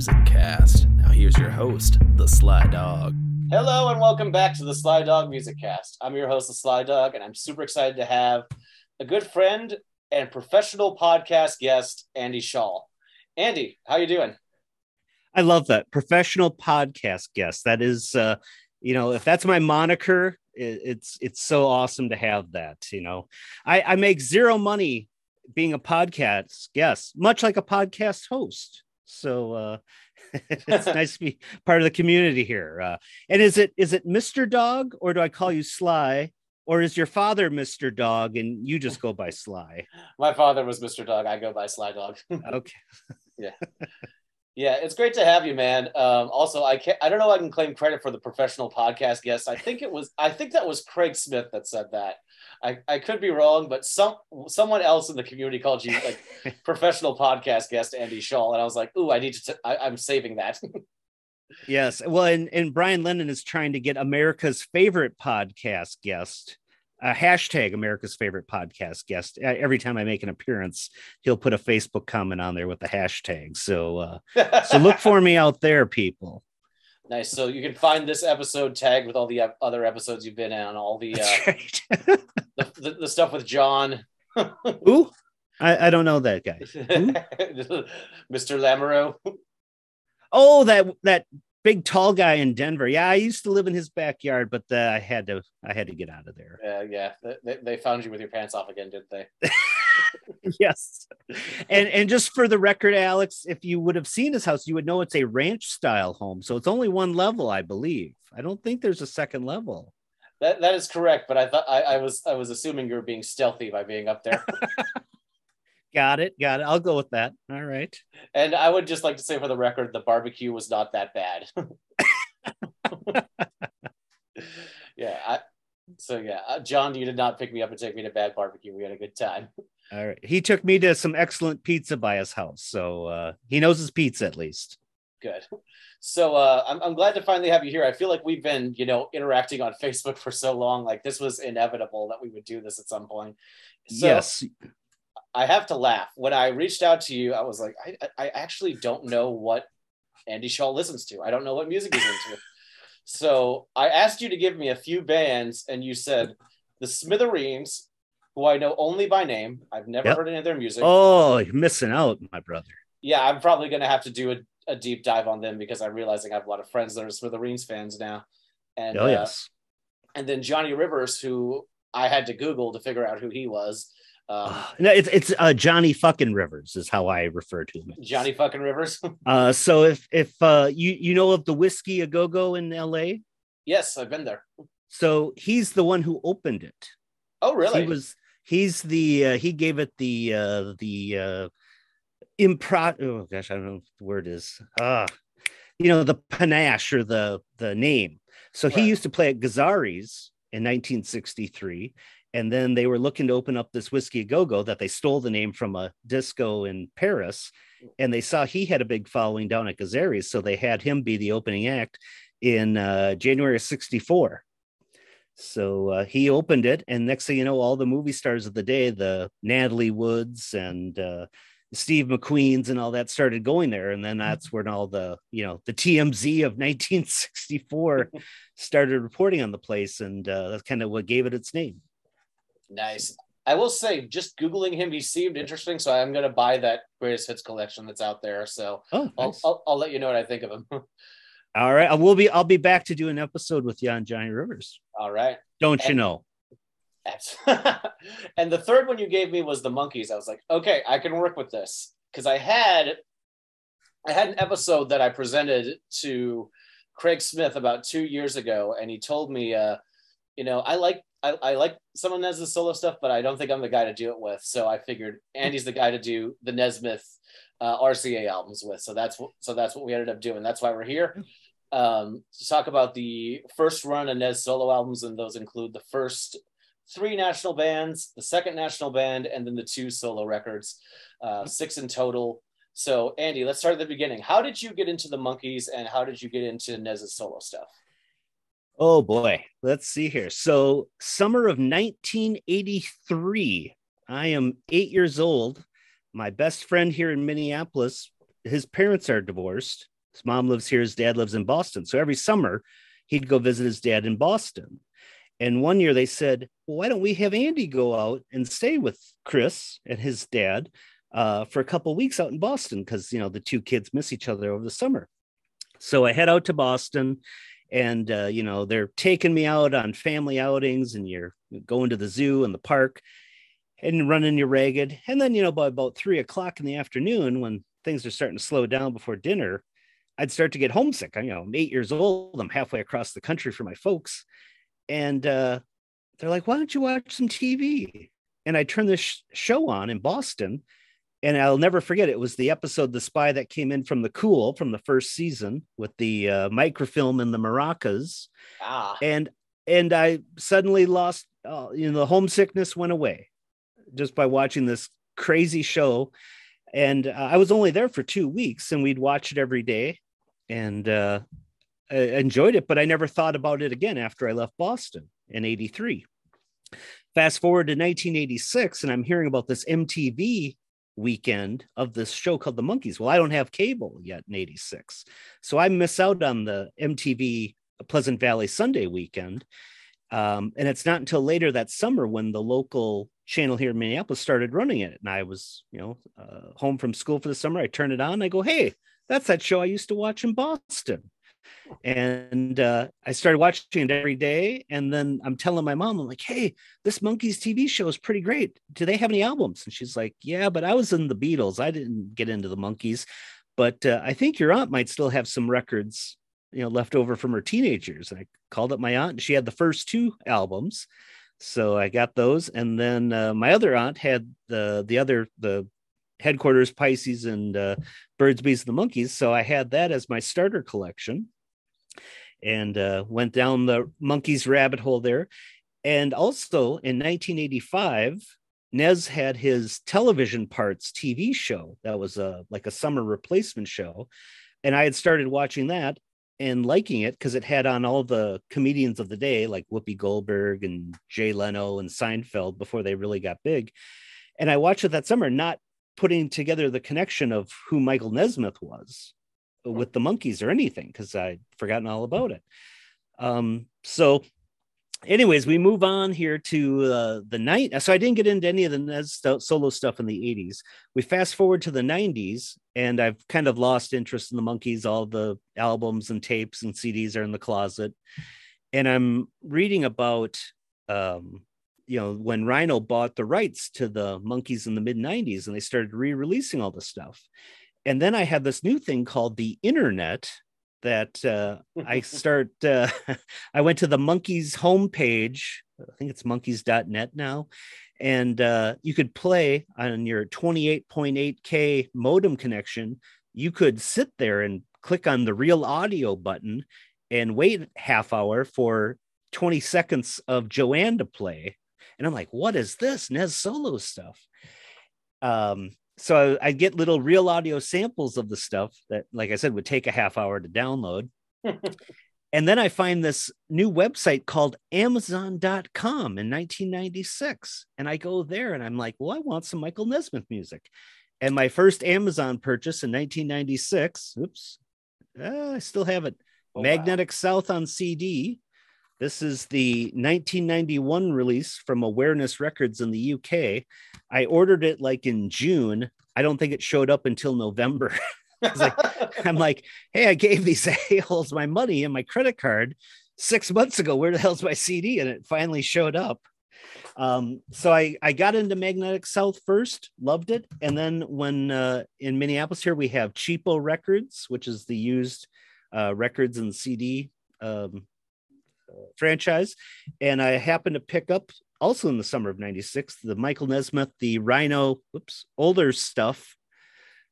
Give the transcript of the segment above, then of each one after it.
Sly Dog Music Cast. Now here's your host, the Sly Dog. Hello and welcome back to the Sly Dog Music Cast. I'm your host, the Sly Dog, and I'm super excited to have a good friend and professional podcast guest, Andy Shaw. Andy, how you doing? I love that professional podcast guest. That is, uh, you know, if that's my moniker, it, it's it's so awesome to have that. You know, I, I make zero money being a podcast guest, much like a podcast host. So uh, it's nice to be part of the community here. Uh, and is it is it Mr. Dog or do I call you Sly? Or is your father Mr. Dog and you just go by Sly? My father was Mr. Dog. I go by Sly Dog. okay. yeah. Yeah, it's great to have you, man. Um, also, I can't. I don't know. If I can claim credit for the professional podcast guest. I think it was. I think that was Craig Smith that said that. I, I could be wrong, but some someone else in the community called you like professional podcast guest Andy Shaw, and I was like, "Ooh, I need to. T- I, I'm saving that." yes, well, and and Brian Lennon is trying to get America's favorite podcast guest. A hashtag America's favorite podcast guest. Every time I make an appearance, he'll put a Facebook comment on there with the hashtag. So, uh, so look for me out there, people. Nice. So you can find this episode tagged with all the other episodes you've been on, all the uh, right. the, the, the, stuff with John. Who? I, I don't know that guy. Mr. Lamoureux. Oh, that that big tall guy in Denver. Yeah, I used to live in his backyard, but uh, I had to I had to get out of there. Yeah, yeah. They, they found you with your pants off again, didn't they? yes. And and just for the record, Alex, if you would have seen his house, you would know it's a ranch style home. So it's only one level, I believe. I don't think there's a second level. That that is correct, but I thought I, I was I was assuming you were being stealthy by being up there. got it, got it. I'll go with that. All right. And I would just like to say for the record, the barbecue was not that bad. yeah, I, so yeah, uh, John, you did not pick me up and take me to bad barbecue. We had a good time. All right. He took me to some excellent pizza by his house. So uh, he knows his pizza at least. Good. So uh, I'm, I'm glad to finally have you here. I feel like we've been, you know, interacting on Facebook for so long. Like this was inevitable that we would do this at some point. So yes. I have to laugh. When I reached out to you, I was like, I, I actually don't know what Andy Shaw listens to. I don't know what music he's into. So I asked you to give me a few bands, and you said the Smithereens, who I know only by name. I've never yep. heard any of their music. Oh, you're missing out, my brother. Yeah, I'm probably going to have to do a, a, deep dive on them because I'm realizing I have a lot of friends that are Smithereens fans now. And, oh, yes. Uh, and then Johnny Rivers, who I had to Google to figure out who he was. Um, no, it's it's uh, Johnny fucking Rivers is how I refer to him. Johnny fucking Rivers. uh, so if if uh, you you know of the whiskey a Go Go in L.A. Yes, I've been there. So he's the one who opened it. Oh, really? He was he's the uh, he gave it the uh the uh impro oh gosh i don't know what the word is ah you know the panache or the the name so right. he used to play at gazzarri's in 1963 and then they were looking to open up this whiskey go-go that they stole the name from a disco in paris and they saw he had a big following down at gazzarri's so they had him be the opening act in uh, january of 64 so uh, he opened it, and next thing you know, all the movie stars of the day, the Natalie Woods and uh, Steve McQueen's and all that started going there, and then mm-hmm. that's when all the you know the TMZ of 1964 started reporting on the place, and uh, that's kind of what gave it its name. Nice. I will say, just googling him, he seemed interesting, so I'm going to buy that greatest hits collection that's out there. So oh, nice. I'll, I'll, I'll let you know what I think of him. All right, I will be. I'll be back to do an episode with you on Johnny Rivers. All right. Don't and, you know? and the third one you gave me was the Monkees. I was like, okay, I can work with this because I had, I had an episode that I presented to Craig Smith about two years ago, and he told me, uh, you know, I like I, I like someone has the solo stuff, but I don't think I'm the guy to do it with. So I figured Andy's the guy to do the Nesmith uh, RCA albums with. So that's what so that's what we ended up doing. That's why we're here um, to talk about the first run of Nez solo albums, and those include the first three national bands, the second national band, and then the two solo records, uh, six in total. So, Andy, let's start at the beginning. How did you get into the Monkees, and how did you get into Nez's solo stuff? Oh boy, let's see here. So, summer of 1983, I am eight years old. My best friend here in Minneapolis his parents are divorced. His mom lives here, his dad lives in Boston. So every summer he'd go visit his dad in Boston. And one year they said, well, why don't we have Andy go out and stay with Chris and his dad uh, for a couple weeks out in Boston? Because, you know, the two kids miss each other over the summer. So I head out to Boston and, uh, you know, they're taking me out on family outings and you're going to the zoo and the park and running your ragged. And then, you know, by about three o'clock in the afternoon, when things are starting to slow down before dinner, I'd start to get homesick. I, you know, I'm eight years old. I'm halfway across the country for my folks. And uh, they're like, why don't you watch some TV? And I turned this sh- show on in Boston. And I'll never forget it was the episode The Spy that came in from the cool from the first season with the uh, microfilm and the maracas. Ah. And and I suddenly lost, uh, you know, the homesickness went away just by watching this crazy show. And uh, I was only there for two weeks, and we'd watch it every day, and uh, I enjoyed it. But I never thought about it again after I left Boston in '83. Fast forward to 1986, and I'm hearing about this MTV weekend of this show called The Monkees. Well, I don't have cable yet in 86. So I miss out on the MTV Pleasant Valley Sunday weekend. Um, and it's not until later that summer when the local channel here in Minneapolis started running it. And I was, you know, uh, home from school for the summer. I turn it on. I go, hey, that's that show I used to watch in Boston. And uh, I started watching it every day. And then I'm telling my mom, I'm like, hey, this Monkees TV show is pretty great. Do they have any albums? And she's like, yeah, but I was in the Beatles. I didn't get into the Monkees. But uh, I think your aunt might still have some records, you know, left over from her teenagers. And I called up my aunt, and she had the first two albums. So I got those. And then uh, my other aunt had the the other the headquarters Pisces and uh, Birds, Bees, and the Monkees. So I had that as my starter collection and uh, went down the Monkees rabbit hole there. And also in 1985, Nez had his television parts TV show that was a like a summer replacement show, and I had started watching that and liking it because it had on all the comedians of the day like Whoopi Goldberg and Jay Leno and Seinfeld before they really got big. And I watched it that summer, not putting together the connection of who Michael Nesmith was with the Monkees or anything because I'd forgotten all about it. Um, so, anyways, we move on here to uh, the night. So I didn't get into any of the Nez solo stuff in the 80s. We fast forward to the 90s, and I've kind of lost interest in the Monkees. All the albums and tapes and CDs are in the closet, and I'm reading about. Um, you know, when Rhino bought the rights to the Monkees in the mid 90s and they started re releasing all the stuff and then I had this new thing called the internet that uh, I start. Uh, I went to the Monkees homepage. I think it's monkees.net now. And uh, you could play on your 28.8K modem connection. You could sit there and click on the real audio button and wait half hour for 20 seconds of Joanne to play. And I'm like, what is this? Nez Solo stuff. Um, so I get little real audio samples of the stuff that, like I said, would take a half hour to download. and then I find this new website called Amazon.com in 1996. And I go there and I'm like, well, I want some Michael Nesmith music. And my first Amazon purchase in 1996, oops, uh, I still have it. Oh, wow. Magnetic South on CD. This is the 1991 release from Awareness Records in the UK. I ordered it like in June. I don't think it showed up until November. like, I'm like, hey, I gave these a-holes my money and my credit card six months ago. Where the hell's my CD? And it finally showed up. Um, so I, I got into Magnetic South first, loved it. And then when uh, in Minneapolis here, we have Cheapo Records, which is the used uh, records and CD um, franchise. And I happened to pick up also in the summer of 96 the Michael Nesmith, the Rhino, oops, older stuff,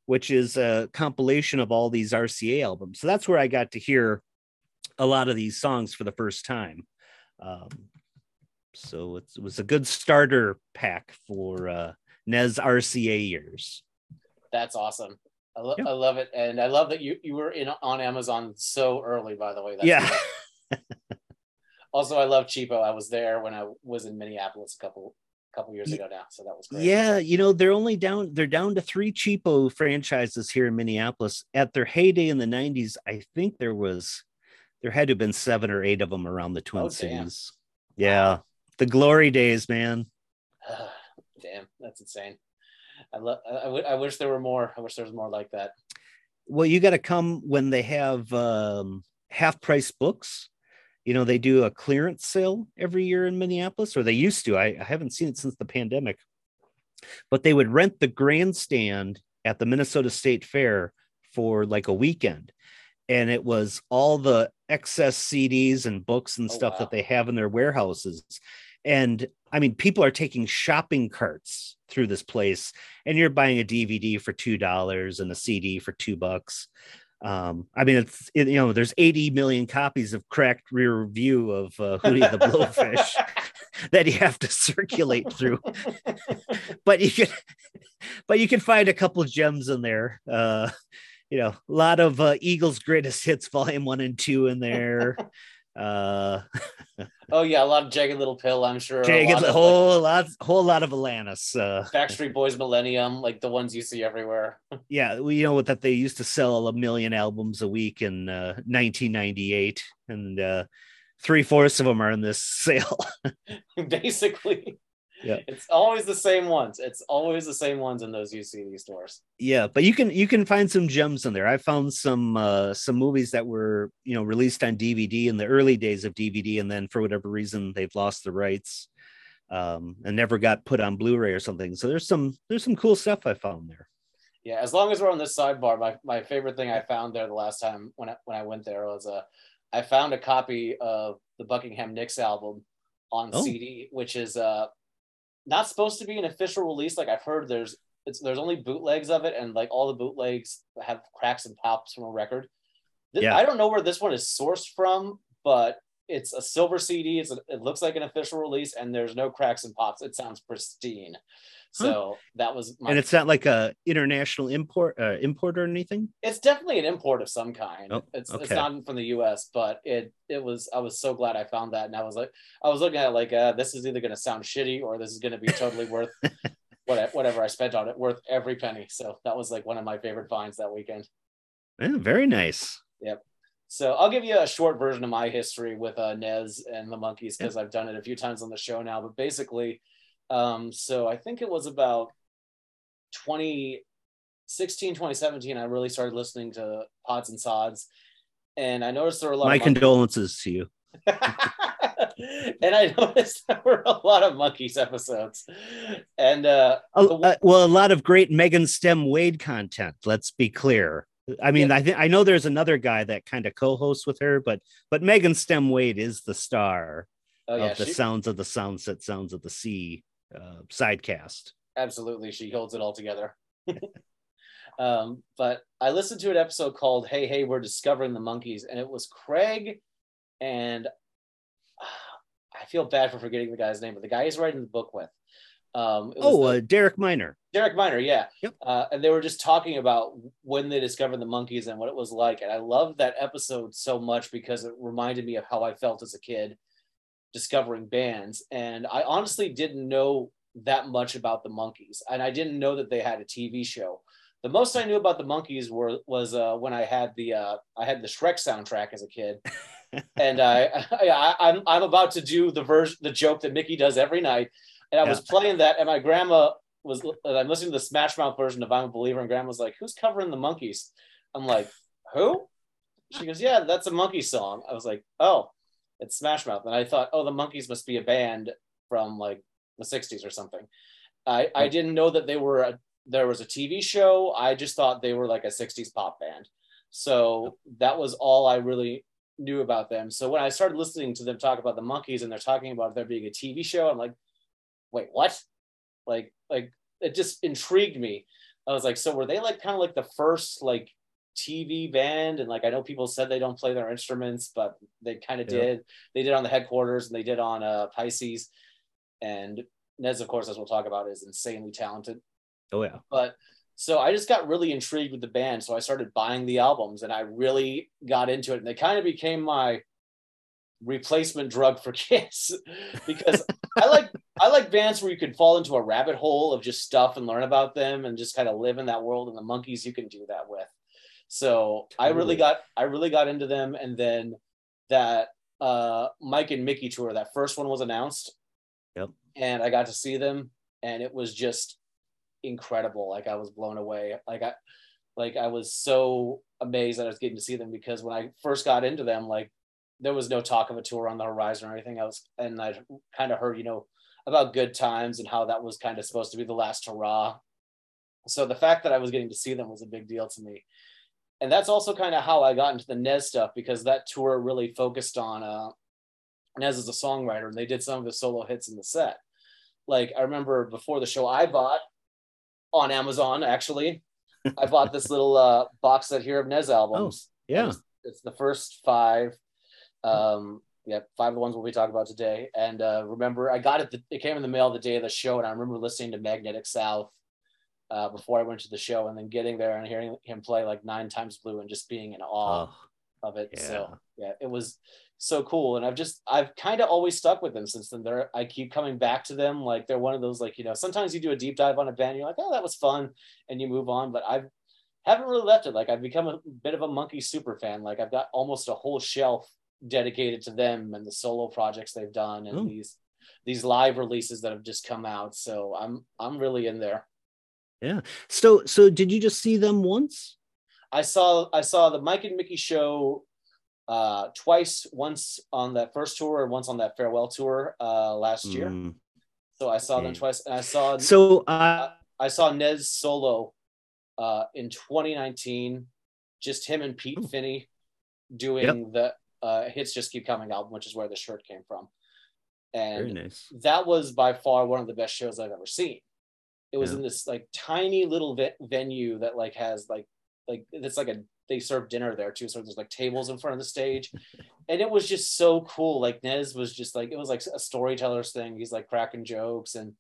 which is a compilation of all these RCA albums. So that's where I got to hear a lot of these songs for the first time. Um, so it was a good starter pack for uh, Nez RCA years. That's awesome. I, lo- Yeah. I love it, and I love that you you were in on Amazon so early. By the way, That's yeah. Also, I love Cheapo. I was there when I was in Minneapolis a couple couple years ago now. So that was great. Yeah, you know, they're only down they're down to three cheapo franchises here in Minneapolis. At their heyday in the 90s, I think there was there had to have been seven or eight of them around the Twin Oh, damn. Cities. Yeah. The glory days, man. Damn, that's insane. I love. I w- I wish there were more. I wish there was more like that. Well, you got to come when they have um, half price books. You know, they do a clearance sale every year in Minneapolis, or they used to. I, I haven't seen it since the pandemic, but they would rent the grandstand at the Minnesota State Fair for like a weekend. And it was all the excess CDs and books and Oh, stuff wow. that they have in their warehouses. And I mean, people are taking shopping carts through this place, and you're buying a DVD for two dollars and a CD for two bucks. Um, I mean, it's it, you know, there's 80 million copies of cracked rear view of uh, Hootie the Blowfish that you have to circulate through. But you can, but you can find a couple gems in there. Uh, you know, a lot of uh, Eagles greatest hits, volume one and two in there. Uh, oh yeah, a lot of jagged little pill. I'm sure. a lot a of, whole lot, whole lot of Alanis. Uh, Backstreet Boys Millennium, like the ones you see everywhere. yeah, we you know what that they used to sell a million albums a week in uh, 1998, and uh, three fourths of them are in this sale. Basically. Yeah. It's always the same ones. It's always the same ones in those UCD stores. yeah, but you can you can find some gems in there. I found some uh, some movies that were you know released on DVD in the early days of DVD, and then for whatever reason they've lost the rights um, and never got put on Blu-ray or something. So there's some there's some cool stuff I found there. Yeah, as long as we're on this sidebar, my, my favorite thing I found there the last time when I, when I went there was uh, I found a copy of the Buckingham Nicks album on Oh. CD, which is uh, not supposed to be an official release. Like I've heard there's it's, there's only bootlegs of it, and like all the bootlegs have cracks and pops from a record. Th- Yeah. I don't know where this one is sourced from, but it's a silver CD. It's a, it looks like an official release, and there's no cracks and pops. It sounds pristine. So that was my And it's not like a international import uh, import or anything. it's definitely an import of some kind. Oh, it's it's not from the U.S., but it it was. I was so glad I found that, and I was like, I was looking at like, uh, this is either going to sound shitty or this is going to be totally worth what whatever I spent on it, worth every penny. So that was like one of my favorite finds that weekend. Yeah, very nice. Yep. So I'll give you a short version of my history with uh, Nez and the Monkees because I've done it a few times on the show now. But basically, um, so I think it was about 2016, 2017, I really started listening to Pods and Sods. And I noticed there were a lot My condolences to you. and I noticed there were a lot of Monkees episodes. And uh, A- uh, well, a lot of great Megan Stem Wade content. Let's be clear. I mean, Yeah. I think I know there's another guy that kind of co-hosts with her, but but Megan Stem Wade is the star oh yeah, of the she, Sounds of the Soundset, Sounds of the Sea uh, sidecast. absolutely she holds it all together um, but i listened to an episode called hey hey we're discovering the Monkees and it was craig and i feel bad for forgetting the guy's name but the guy he's writing the book with um, it was Oh, the- uh, Derek Miner. Derek Miner, yeah. Yep. Uh, and they were just talking about when they discovered the Monkees and what it was like. And I loved that episode so much because it reminded me of how I felt as a kid discovering bands. And I honestly didn't know that much about the Monkees. And I didn't know that they had a TV show. The most I knew about the Monkees were was uh, when I had the uh, I had the Shrek soundtrack as a kid, and I, I I'm I'm about to do the version the joke that Mickey does every night, and I was playing that, and my grandma was I'm listening to the Smash Mouth version of I'm a Believer, and grandma's like, "Who's covering the Monkees?" I'm like, "Who?" She goes, "Yeah, that's a Monkee song." I was like, "Oh, it's Smash Mouth," and I thought, "Oh, the Monkees must be a band from like the '60s or something." I I didn't know that they were a, there was a TV show. I just thought they were like a '60s pop band. So that was all I really knew about them. So when I started listening to them talk about the Monkees and they're talking about there being a TV show, I'm like, wait, what? Like, like it just intrigued me. I was like, so were they like kind of like the first like TV band? And like I know people said they don't play their instruments, but they kind of Yeah. did. They did on the headquarters and they did on uh Pisces. And Nez, of course, as we'll talk about, is insanely talented Oh yeah. but so I just got really intrigued with the band. So I started buying the albums and I really got into it. And they kind of became my replacement drug for kids because I like I like bands where you can fall into a rabbit hole of just stuff and learn about them and just kind of live in that world. And the Monkees you can do that with. So totally. I really got I really got into them, and then that uh, Mike and Mickey tour, that first one was announced. Yep. And I got to see them, and it was just incredible. Like I was blown away. Like I like I was so amazed that I was getting to see them because when I first got into them, like there was no talk of a tour on the horizon or anything else. And I kind of heard, you know, about good times and how that was kind of supposed to be the last hurrah. So the fact that I was getting to see them was a big deal to me. And that's also kind of how I got into the Nez stuff because that tour really focused on uh, Nez as a songwriter and they did some of the solo hits in the set. Like I remember before the show, I bought on Amazon actually I bought this little uh, box set here of Nez albums. Oh, yeah. It's the first five. Um, yeah, five of the ones we'll be talking about today. And uh, remember, I got it. The, it came in the mail the day of the show, and I remember listening to Magnetic South uh, before I went to the show, and then getting there and hearing him play like Nine Times Blue, and just being in awe oh, of it. Yeah. So yeah, it was so cool. And i've just i've kind of always stuck with them since then. They're i keep coming back to them. Like they're one of those like you know sometimes you do a deep dive on a band you're like oh that was fun and you move on. But i've haven't really left it. Like i've become a bit of a Monkee super fan. Like i've got almost a whole shelf dedicated to them and the solo projects they've done and Ooh. these these live releases that have just come out. So i'm i'm really in there yeah so so did you just see them once i saw i saw the mike and mickey show uh, twice, once on that first tour and once on that farewell tour uh, last year. Mm. So I saw them twice, and I saw so uh, I saw Nez solo uh, in 2019, just him and Pete Ooh. Finney doing yep. the uh, hits just keep coming album, which is where the shirt came from. And nice. that was by far one of the best shows I've ever seen. It was yeah. in this like tiny little ve- venue that like has like like it's like a they serve dinner there too. So there's like tables in front of the stage. And it was just so cool. Like Nez was just like, it was like a storyteller's thing. He's like cracking jokes and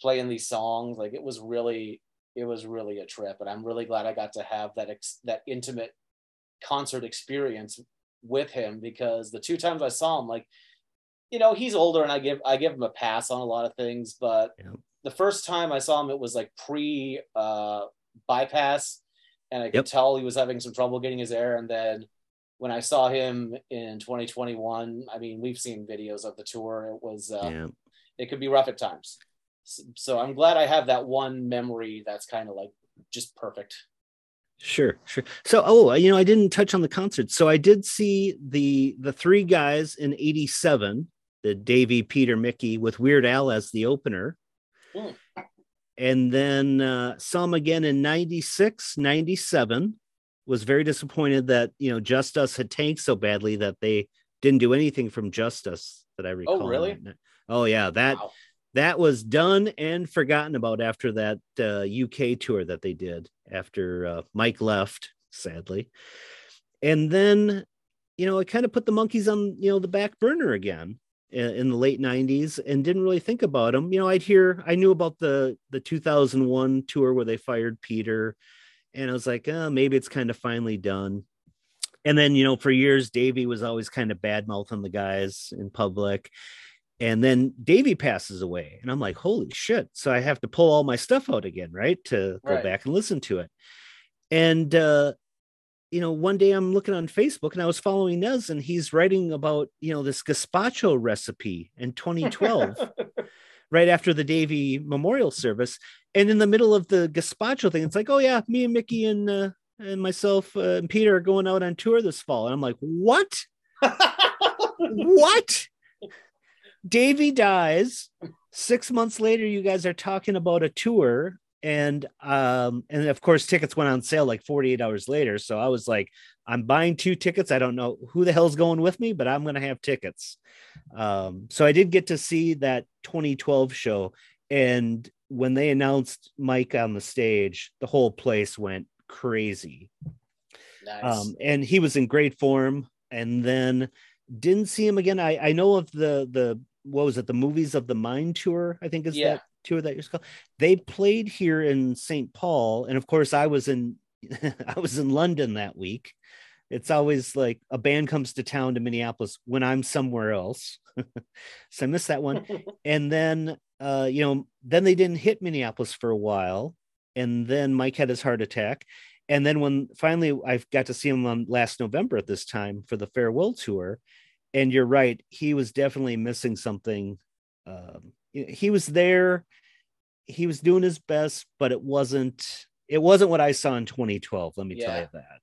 playing these songs. Like it was really, it was really a trip. And I'm really glad I got to have that, ex- that intimate concert experience with him because the two times I saw him, like, you know, he's older and I give, I give him a pass on a lot of things, but yeah. The first time I saw him, it was like pre uh, bypass and I could yep. tell he was having some trouble getting his air. And then when I saw him in 2021, I mean, we've seen videos of the tour. It was, uh, yeah. it could be rough at times. So, so I'm glad I have that one memory that's kind of like just perfect. Sure, sure. So, oh, you know, I didn't touch on the concert. So I did see the the three guys in '87, the Davy, Peter, Mickey, with Weird Al as the opener. Mm. And then uh, him again in 96 97 was very disappointed that you know Justice had tanked so badly that they didn't do anything from Justice that i oh, recall. oh really oh yeah that wow. that was done and forgotten about after that uh, uk tour that they did after uh, mike left sadly. And then you know it kind of put the Monkees on you know the back burner again in the late 90s and didn't really think about them you know i'd hear i knew about the the 2001 tour where they fired peter and i was like oh, maybe it's kind of finally done. And then you know for years Davy was always kind of bad mouthing the guys in public. And then Davy passes away and i'm like holy shit. So i have to pull all my stuff out again right to go right. back and listen to it. And uh you know, one day I'm looking on Facebook and I was following Nez and he's writing about, you know, this gazpacho recipe in 2012, right after the Davy memorial service. And in the middle of the gazpacho thing, it's like, oh yeah, me and Mickey and uh, and myself uh, and Peter are going out on tour this fall. And I'm like, what? what? Davy dies. Six months later, you guys are talking about a tour and um and of course tickets went on sale like 48 hours later. So i was like i'm buying two tickets. I don't know who the hell's going with me but i'm going to have tickets. Um so i did get to see that 2012 show. And when they announced mike on the stage the whole place went crazy. Nice. um and he was in great form. And then didn't see him again. I i know of the the what was it? The movies of the mind tour i think is yeah. that tour that you're called. They played here in St. Paul, and of course, I was in I was in London that week. it's always like a band comes to town to Minneapolis when I'm somewhere else. so I missed that one. and then uh, you know, then they didn't hit Minneapolis for a while. And then Mike had his heart attack. And then when finally I got to see him on last November at this time for the farewell tour, and you're right, he was definitely missing something. Um, he was there, he was doing his best, but it wasn't it wasn't what I saw in 2012. Let me yeah. tell you that.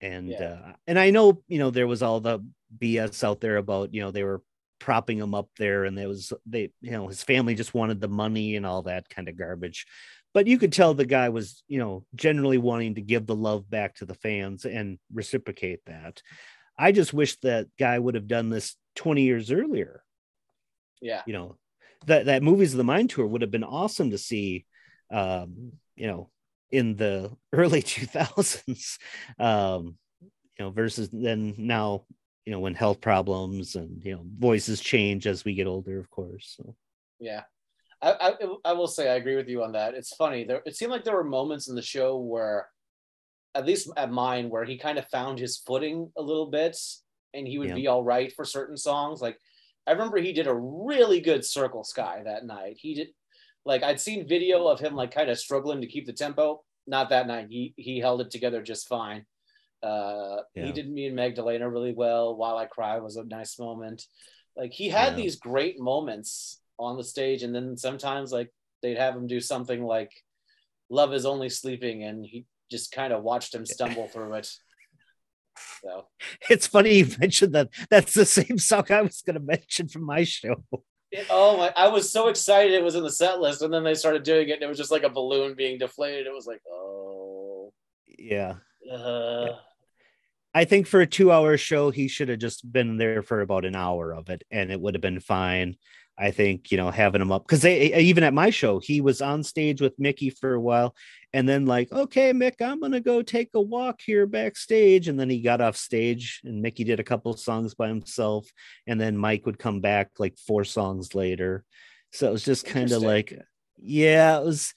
And yeah. uh, and I know you know there was all the BS out there about you know they were propping him up there and there was they you know his family just wanted the money and all that kind of garbage but you could tell the guy was you know generally wanting to give the love back to the fans and reciprocate that i just wish that guy would have done this 20 years earlier yeah you know that that movies of the mind tour would have been awesome to see um you know in the early 2000s um you know versus then now you know when health problems and you know voices change as we get older of course so yeah I, I, I will say I agree with you on that. It's funny. There it seemed like there were moments in the show where, at least at mine, where he kind of found his footing a little bit, and he would yeah. be all right for certain songs. Like I remember he did a really good Circle Sky that night. He did like I'd seen video of him like kind of struggling to keep the tempo. Not that night. He he held it together just fine. Uh, yeah. He did me and Magdalena really well. While I Cry was a nice moment. Like he had yeah. these great moments on the stage, and then sometimes like they'd have him do something like "Love Is Only Sleeping," and he just kind of watched him stumble through it. So it's funny you mentioned that. That's the same song I was going to mention from my show. It, oh my! I was so excited it was in the set list, and then they started doing it, and it was just like a balloon being deflated. It was like, oh, yeah. Uh, yeah. I think for a two hour show, he should have just been there for about an hour of it and it would have been fine. I think, you know, having him up because they even at my show, he was on stage with Mickey for a while and then, like, okay, Mick, I'm going to go take a walk here backstage. And then he got off stage and Mickey did a couple songs by himself. And then Mike would come back like four songs later. So it was just kind of like, yeah, it was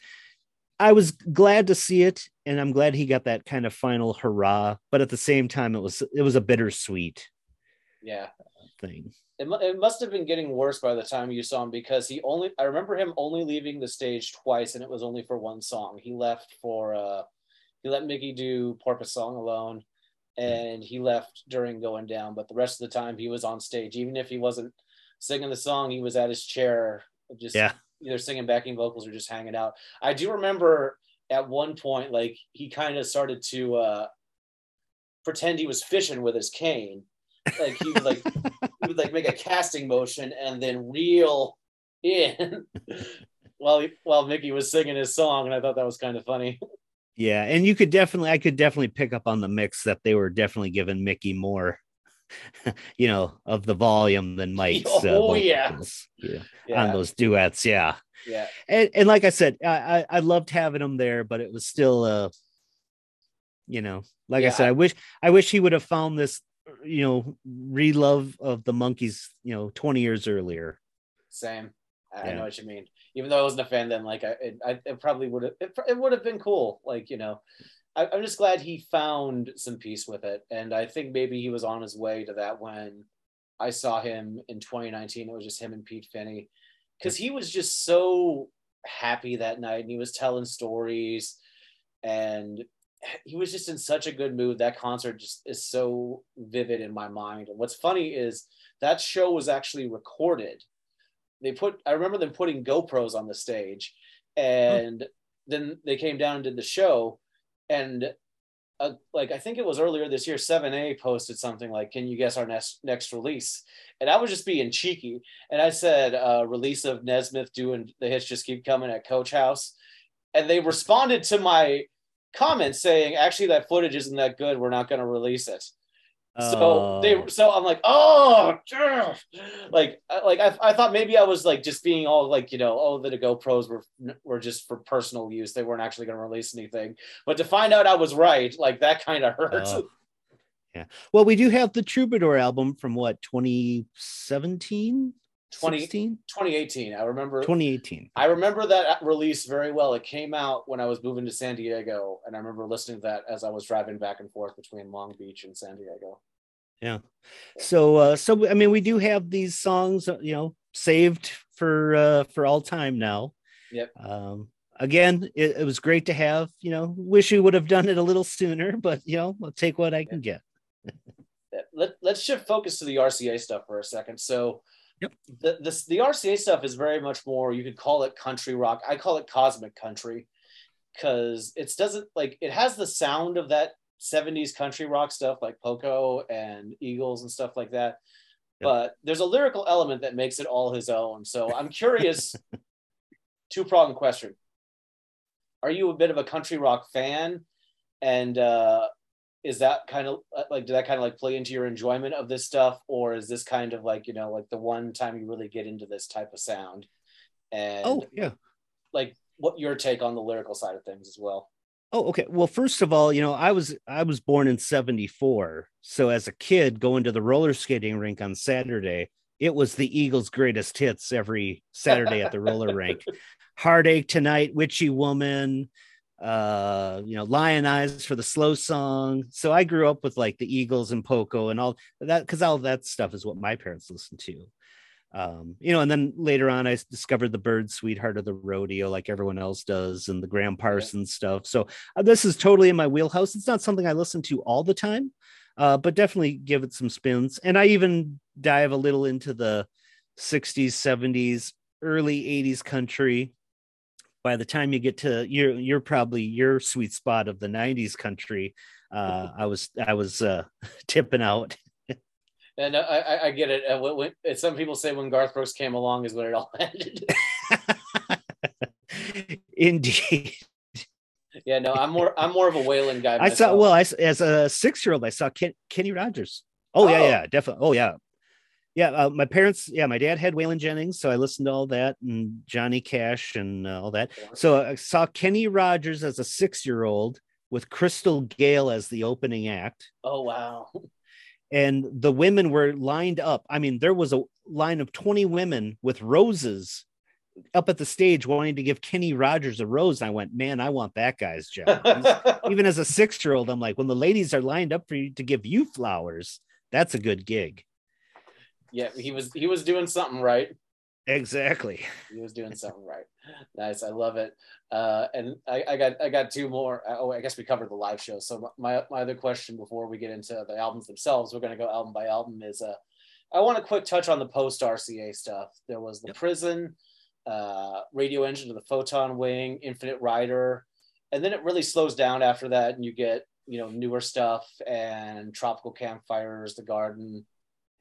I was glad to see it, and I'm glad he got that kind of final hurrah. But at the same time, it was it was a bittersweet, yeah, thing. It, it must have been getting worse by the time you saw him because he only I remember him only leaving the stage twice, and it was only for one song. He left for uh, he let Mickey do Porpoise Song alone, and he left during Going Down. But the rest of the time, he was on stage, even if he wasn't singing the song, he was at his chair, just yeah either singing backing vocals or just hanging out. I do remember at one point, like he kind of started to uh, pretend he was fishing with his cane. Like he like he would like make a casting motion and then reel in while while Mickey was singing his song, and I thought that was kind of funny. Yeah, and you could definitely, I could definitely pick up on the mix that they were definitely giving Mickey more you know, of the volume than Mike's. Oh uh, yeah. yeah. yeah, on those duets, yeah, yeah. And, and like I said, I, I loved having him there, but it was still uh, you know, like yeah, I said, I wish I wish he would have found this, you know, re-love of the Monkees you know, twenty years earlier. Same. I, yeah. Know what you mean. Even though I wasn't a fan then, like I, it, it probably would have, it, it would have been cool. Like you know, I, am just glad he found some peace with it. And I think maybe he was on his way to that when I saw him in 2019. It was just him and Pete Finney because he was just so happy that night and he was telling stories and he was just in such a good mood. That concert just is so vivid in my mind. And what's funny is that show was actually recorded. They put, I remember them putting GoPros on the stage and then they came down and did the show and uh, like I think it was earlier this year, 7A posted something like, "Can you guess our next next release?" And I was just being cheeky, and I said, uh, "Release of Nesmith doing the hits just keep coming at Coach House," and they responded to my comment saying, "Actually, that footage isn't that good. We're not going to release it." So they, oh. so I'm like, oh, like, like I, I thought maybe I was like just being all like, you know, oh, the GoPros were were just for personal use. They weren't actually going to release anything. But to find out I was right, like that kind of hurts. Uh, yeah. Well, we do have the Troubadour album from what 2017. 20 2018. I remember 2018. I remember that release very well. It came out when I was moving to San Diego, and I remember listening to that as I was driving back and forth between Long Beach and San Diego. Yeah. So uh so I mean we do have these songs, uh, you know, saved for uh for all time now. Yep. Um again, it, it was great to have, you know, wish we would have done it a little sooner, but you know, I'll take what I can get. Let, let's shift focus to the RCA stuff for a second. So Yep. the this the RCA stuff is very much more you could call it country rock. I call it cosmic country because it doesn't like it has the sound of that 70s country rock stuff like Poco and Eagles and stuff like that. Yep. But there's a lyrical element that makes it all his own. So I'm curious two pronged question. Are you a bit of a country rock fan? And uh is that kind of uh, like did that kind of like play into your enjoyment of this stuff or is this kind of like you know like the one time you really get into this type of sound and Oh, yeah. like what your take on the lyrical side of things as well Oh, okay. Well, first of all, you know, I was I was born in 74. So as a kid going to the roller skating rink on Saturday, it was the Eagles' greatest hits every Saturday at the roller rink. Heartache Tonight, Witchy Woman, uh, you know, Lyin' Eyes for the slow song. So I grew up with like the Eagles and Poco and all that because all that stuff is what my parents listened to. Um, you know, and then later on, I discovered the Bird Sweetheart of the Rodeo, like everyone else does, and the Gram Parsons stuff. So uh, this is totally in my wheelhouse. It's not something I listen to all the time, uh, but definitely give it some spins. And I even dive a little into the 60s, 70s, early 80s country. By the time you get to you're you're probably your sweet spot of the 90s country. Uh, I was I was uh, tipping out. and I, I, get it uh, when, when, some people say when garth brooks came along is when it all ended Indeed. yeah no i'm more i'm more of a Waylon guy I saw well, I as a six year old, I saw Ken, Kenny Rogers. Oh, yeah, Oh. yeah, definitely. Oh yeah, yeah. Uh, my parents, yeah, my dad had Waylon Jennings, so I listened to all that and Johnny Cash and uh, all that. So I saw Kenny Rogers as a six year old with Crystal Gayle as the opening act, oh wow and the women were lined up. I mean, there was a line of twenty women with roses up at the stage wanting to give Kenny Rogers a rose. And I went, man, I want that guy's job. Even as a six year old, I'm like, when the ladies are lined up for you to give you flowers, that's a good gig. Yeah he was he was doing something right. Exactly. he was doing something right. Nice i love it. Uh and i, I got i got two more. Oh i guess we covered the live show. So my, my other question before we get into the albums themselves we're going to go album by album is uh i want to quick touch on the post rca stuff. There was the Yep. prison uh radio engine to the photon wing infinite rider and then it really slows down after that and you get you know newer stuff and tropical campfires the garden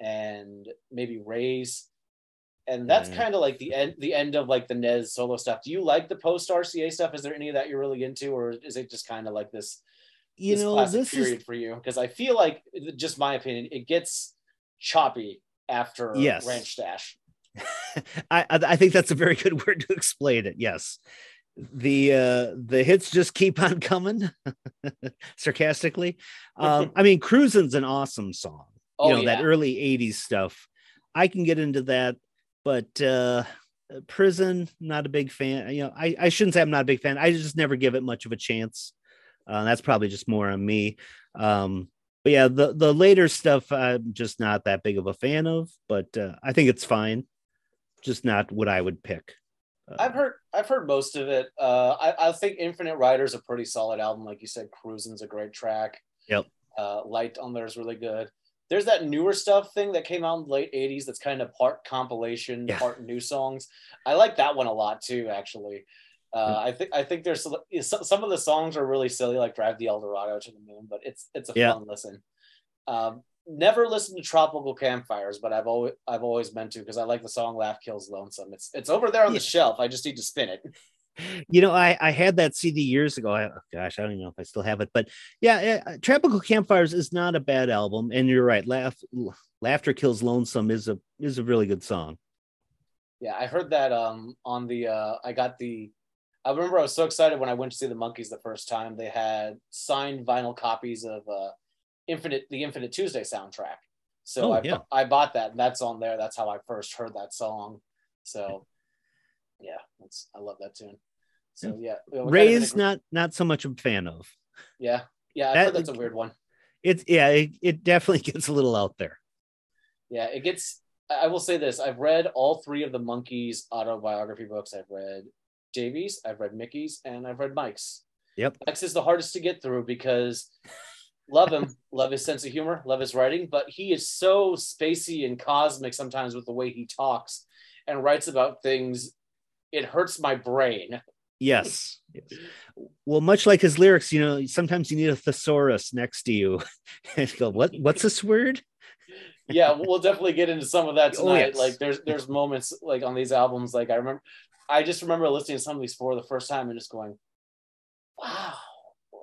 and maybe rays and that's Yeah. kind of like the end the end of like the Nez solo stuff. Do you like the post RCA stuff? Is there any of that you're really into, or is it just kind of like this You this know, classic this period is for you? Because I feel like just my opinion, it gets choppy after Yes. Ranch Stash. I, I I think that's a very good word to explain it. Yes. The uh the hits just keep on coming sarcastically. Um, I mean, Cruisin's an awesome song. Oh you know, yeah, that early 80s stuff. I can get into that, but uh prison, not a big fan. You know, I, I shouldn't say I'm not a big fan. I just never give it much of a chance. Uh, that's probably just more on me. Um, but yeah, the the later stuff I'm just not that big of a fan of, but uh, I think it's fine. Just not what I would pick. Uh, I've heard I've heard most of it. Uh, I, I think Infinite Rider's is a pretty solid album, like you said. Cruisin's a great track. Yep. Uh, Light on there is really good. There's that newer stuff thing that came out in the late '80s. That's kind of part compilation, Yeah. part new songs. I like that one a lot too, actually. Uh, I think I think there's some some of the songs are really silly, like "Drive the Eldorado to the Moon," but it's it's a Yeah. fun listen. Um, never listened to Tropical Campfires, but I've always I've always meant to because I like the song "Laugh Kills Lonesome." It's it's over there on Yeah. the shelf. I just need to spin it. You know, I I had that CD years ago. I, oh, gosh, I don't even know if I still have it, but yeah, uh, Tropical Campfires is not a bad album, and you're right. Laugh, Laughter Kills Lonesome is a is a really good song. Yeah, I heard that um on the uh I got the I remember I was so excited when I went to see the Monkees the first time. They had signed vinyl copies of uh Infinite the Infinite Tuesday soundtrack. So Oh, I, yeah. I bought that, and that's on there. That's how I first heard that song. So, yeah, that's I love that tune. So mm. yeah, kind of Ray's not not so much a fan of. Yeah, yeah, I That- that's a weird one. It's yeah, it, it definitely gets a little out there. Yeah, it gets. I I will say this: I've read all three of the Monkees autobiography books. I've read Davy's, I've read Mickey's, and I've read Mike's. Yep. Mike's is the hardest to get through because love him, love his sense of humor, love his writing, but he is so spacey and cosmic sometimes with the way he talks and writes about things. It hurts my brain. Yes. yes. Well, much like his lyrics, you know, sometimes you need a thesaurus next to you and go, what what's this word? yeah, we'll definitely get into some of that Oh, tonight. yes. Like there's there's moments like on these albums, like I remember I just remember listening to some of these for the first time and just going, Wow.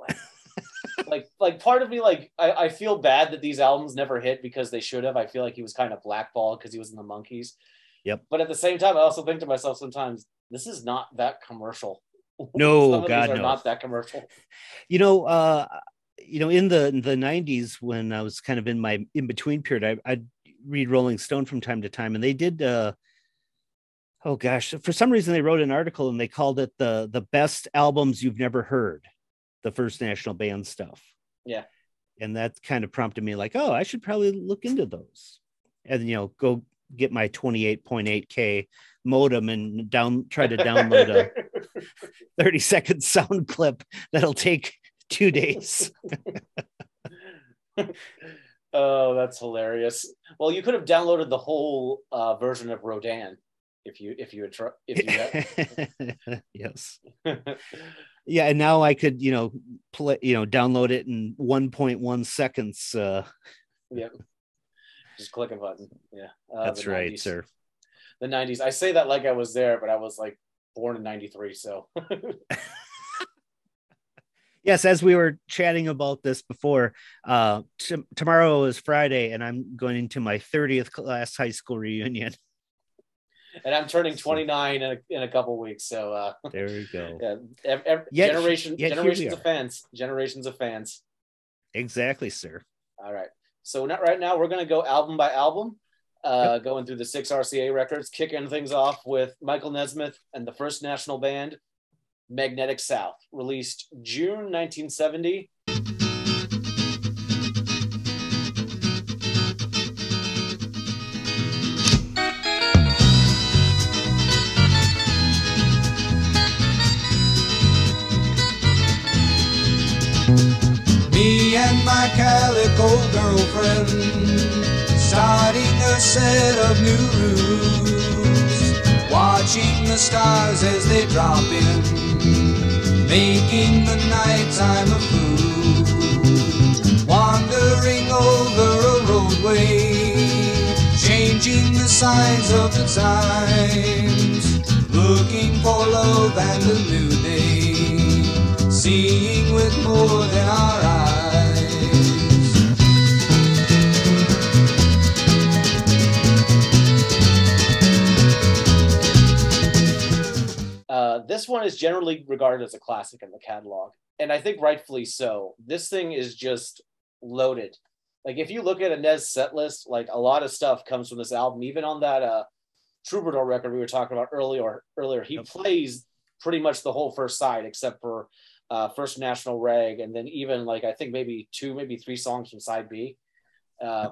Like like, like part of me like I, I feel bad that these albums never hit because they should have. I feel like he was kind of blackballed because he was in the Monkees. Yep. But at the same time, I also think to myself sometimes, this is not that commercial. No, God, no. not that commercial. You know, uh, you know, in the in the 90s when I was kind of in my in between period, I, I'd read Rolling Stone from time to time, and they did uh oh gosh, for some reason they wrote an article and they called it the the best albums you've never heard, the first national band stuff. Yeah. And that kind of prompted me like, oh, I should probably look into those. And you know, go get my 28.8k modem and down try to download a 30 second sound clip that'll take two days. oh, that's hilarious. Well, you could have downloaded the whole uh, version of Rodan if you if you had tr- if you yes. Yeah, and now I could, you know, play, you know, download it in 1.1 seconds. Uh, yep. Just click a button. Yeah. Uh, that's right, 90s. sir. The 90s. I say that like I was there, but I was like born in 93. So Yes, as we were chatting about this before, uh, t- tomorrow is Friday, and I'm going into my 30th class high school reunion. and I'm turning 29 in a, in a couple weeks. So uh, There we go. yeah, ev- ev- Yet- generation yet generations of fans. Generations of fans. Exactly, sir. All right. So not right now we're gonna go album by album, uh, going through the six RCA records, kicking things off with Michael Nesmith and the First National Band, Magnetic South, released June 1970. Starting a set of new rules, watching the stars as they drop in, making the nighttime a fool, wandering over a roadway, changing the signs of the times, looking for love and a new day. Seeing with more than our eyes. This one is generally regarded as a classic in the catalog, and I think rightfully so. This thing is just loaded. Like if you look at a Nez set list, like a lot of stuff comes from this album. Even on that uh, Troubadour record we were talking about earlier, earlier he Yep. plays pretty much the whole first side except for uh, First National Rag, and then even like I think maybe two, maybe three songs from side B. Uh,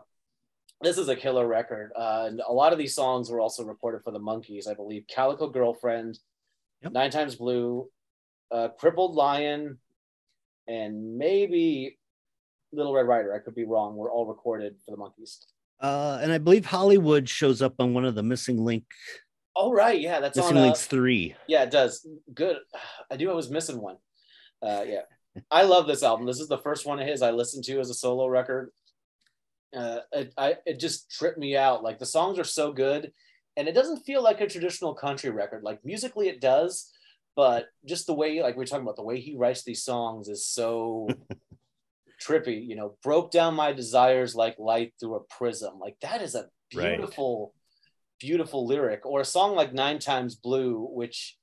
this is a killer record, uh, and a lot of these songs were also recorded for the Monkees, I believe. Calico Girlfriend, Yep. Nine Times Blue, uh, Crippled Lion, and maybe Little Red Rider. I could be wrong. We're all recorded for the Monkees. Uh, and I believe Hollywood shows up on one of the missing link, Oh right, yeah, that's missing on. Uh, links three. yeah, it does. Good. I knew I was missing one. Uh, yeah, I love this album. This is the first one of his I listened to as a solo record. Uh, it, I, it just tripped me out. Like the songs are so good, and it doesn't feel like a traditional country record. Like musically, it does, but just the way, like we are talking about, the way he writes these songs is so trippy. You know, broke down my desires like light through a prism. Like that is a Right. beautiful, beautiful lyric. Or a song like Nine Times Blue, which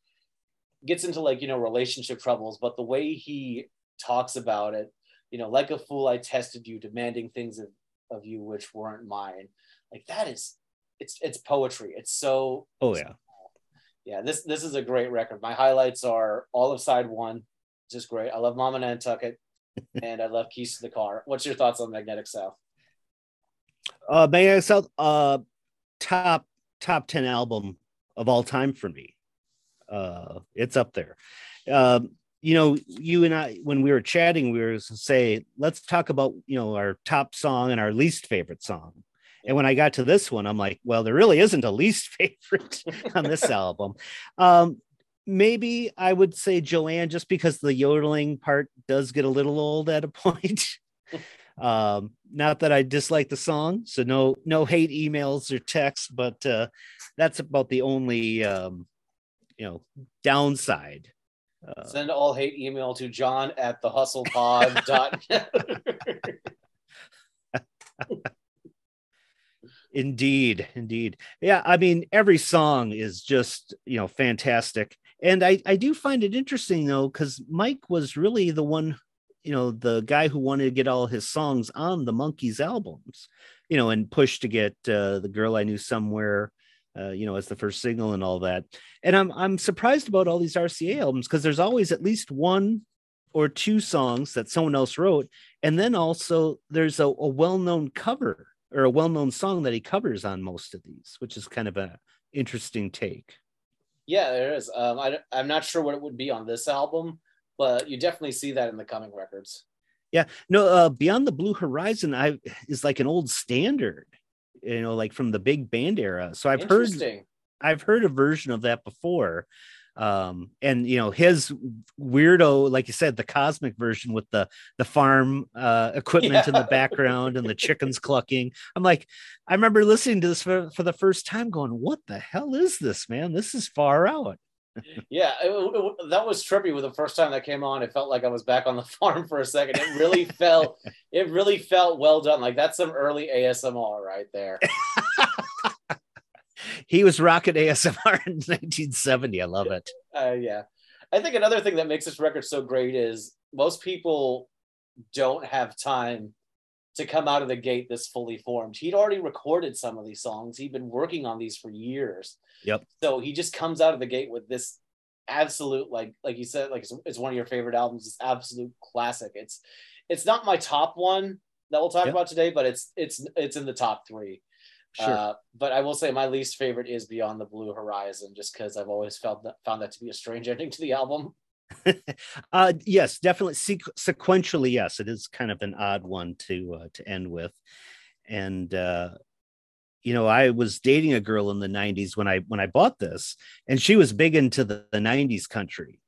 gets into like you know relationship troubles, but the way he talks about it, you know, like a fool, I tested you, demanding things of, of you which weren't mine. Like that is, it's it's poetry. It's so Oh yeah. yeah. This this is a great record. My highlights are all of side one, just great. I love Mama Nantucket, and I love Keys to the Car. What's your thoughts on Magnetic South? Uh, Magnetic South, uh, top top ten album of all time for me. Uh, it's up there. Um, you know, you and I, when we were chatting, we were say, let's talk about you know our top song and our least favorite song. And when I got to this one, I'm like, well, there really isn't a least favorite on this album. Um, maybe I would say Joanne, just because the yodeling part does get a little old at a point. um, not that I dislike the song, so no no hate emails or texts, but uh, that's about the only um, you know downside. Uh, Send all hate email to John at the hustlepod dot. Indeed, indeed. Yeah, I mean, every song is just, you know, fantastic. And I, I do find it interesting though, because Mike was really the one, you know, the guy who wanted to get all his songs on the Monkees albums, you know, and push to get uh, the girl I knew somewhere, uh, you know, as the first single and all that. And I'm I'm surprised about all these RCA albums because there's always at least one or two songs that someone else wrote, and then also there's a, a well-known cover or a well-known song that he covers on most of these, which is kind of a interesting take. Yeah, there is. Um, I, I'm not sure what it would be on this album, but you definitely see that in the coming records. Yeah, no, uh, Beyond the Blue Horizon, I is like an old standard, you know, like from the big band era. So I've heard, I've heard a version of that before, um and you know his weirdo like you said the cosmic version with the the farm uh equipment Yeah. in the background and the chickens clucking i'm like i remember listening to this for, for the first time going what the hell is this man this is far out Yeah, it, it- that was trippy with the first time that came on. It felt like I was back on the farm for a second. It really felt, it really felt well done. Like that's some early ASMR right there. he was rocking asmr in 1970 i love it Uh, yeah, I think another thing that makes this record so great is most people don't have time to come out of the gate this fully formed. He'd already recorded some of these songs. He'd been working on these for years. Yep. So he just comes out of the gate with this absolute, like, like you said, like it's, it's one of your favorite albums. It's absolute classic. It's, it's not my top one that we'll talk Yep. about today, but it's, it's, it's in the top three. Sure. Uh, but I will say my least favorite is Beyond the Blue Horizon, just because I've always felt that found that to be a strange ending to the album. uh yes definitely. Sequ- sequentially yes it is kind of an odd one to uh, to end with. And uh you know i was dating a girl in the 90s when i when i bought this and she was big into the, the 90s country.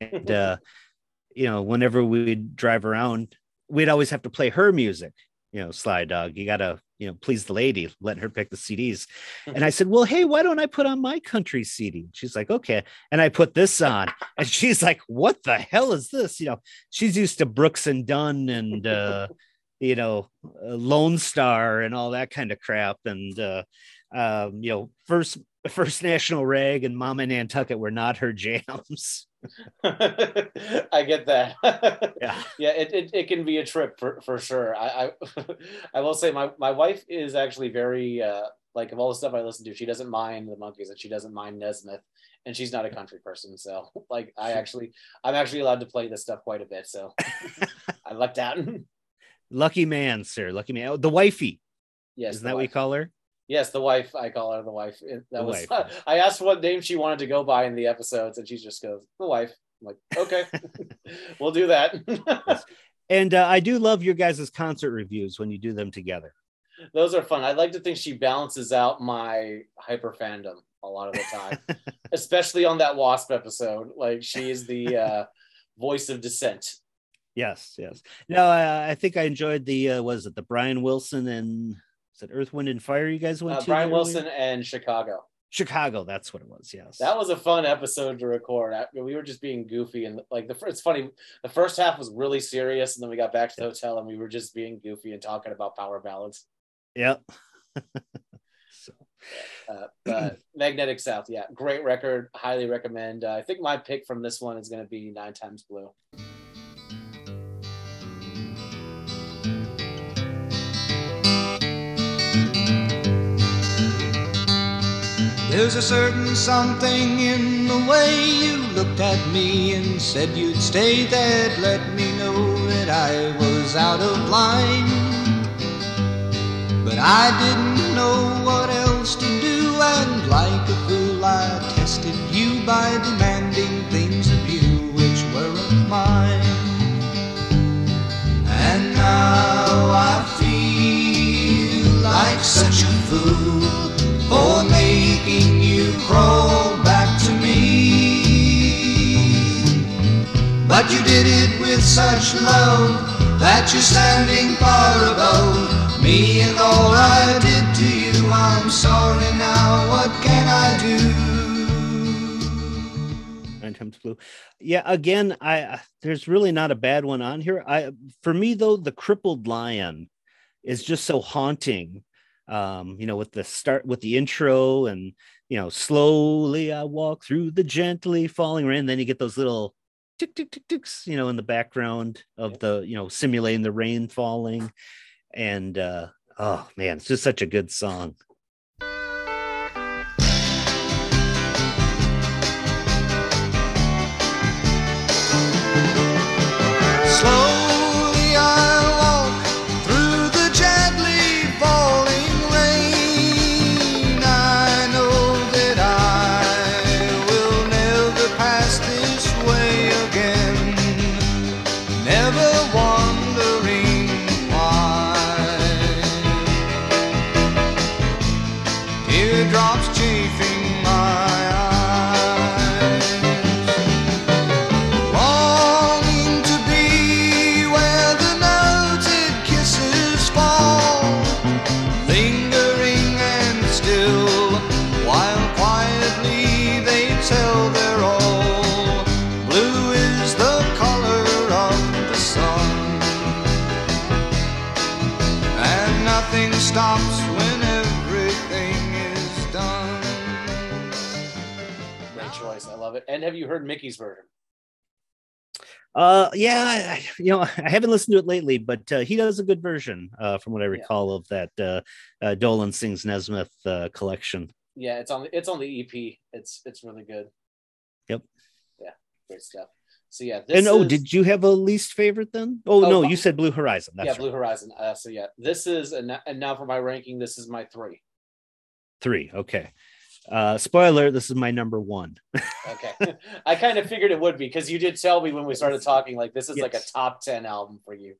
And uh you know whenever we'd drive around we'd always have to play her music. You know sly dog you gotta you know please the lady let her pick the cds and i said well hey why don't i put on my country cd she's like okay. And i put this on. And she's like what the hell is this? You know she's used to brooks and dunn and uh you know lone star and all that kind of crap. And uh um you know first first national rag and mama nantucket were not her jams I get that. yeah yeah, it, it, it can be a trip for, for sure. I, I I will say my, my wife is actually very uh like of all the stuff I listen to, she doesn't mind the Monkees and she doesn't mind Nesmith and she's not a country person. So like I actually I'm actually allowed to play this stuff quite a bit. So I lucked out. lucky man sir lucky man Oh, the wifey yes. isn't that what you call her Yes, the wife. I call her the wife. It- That The was. wife. I asked what name she wanted to go by in the episodes, and she just goes, "The wife." I'm like, okay, we'll do that. and uh, i do love your guys' concert reviews when you do them together Those are fun. I like to think she balances out my hyper fandom a lot of the time, especially on that Wasp episode. Like she is the uh, voice of dissent. Yes, yes. No, I, I think I enjoyed the uh, was it the Brian Wilson and is it Earth, Wind, and Fire? You guys went Uh, to Brian earlier? Wilson and Chicago. Chicago. That's what it was. Yes. That was a fun episode to record. I- We were just being goofy, and like the first, it's funny. The first half was really serious, and then we got back to the hotel, and we were just being goofy and talking about power ballads. Yep. so, Uh, but Magnetic South, yeah, great record. Highly recommend. Uh, I think my pick from this one is going to be Nine Times Blue. There's a certain something in the way you looked at me and said you'd stay that let me know that I was out of line. But I didn't know what else to do, and like a fool, I tested you by demanding things of you which weren't mine. And now I feel like such a fool for making you crawl back to me. But you did it with such love that you're standing far above me and all I did to you. I'm sorry now, what can I do? Nine times blue. Yeah, again, I there's really not a bad one on here. I for me though, the crippled lion is just so haunting. Um, you know, with the start with the intro and you know, slowly I walk through the gently falling rain. Then you get those little tick tick tick ticks, you know, in the background of the, you know, simulating the rain falling. And uh oh man, it's just such a good song. And have you heard Mickey's version? Uh, yeah, I- you know, I haven't listened to it lately, but uh, he does a good version, uh, from what I recall of that uh, uh, Dolenz sings Nesmith uh, collection. Yeah, it's on it's on the EP. It's it's really good. Yep. Yeah, great stuff. So yeah, this and oh, is- did you have a least favorite then? Oh, Oh, no, my- you said Blue Horizon. That's yeah right. Blue Horizon. Uh, so yeah, this is and now for my ranking, this is my three. three. Okay. Uh, spoiler: This is my number one. Okay, I kind of figured it would be because you did tell me when we started talking like this is like a top ten album for you.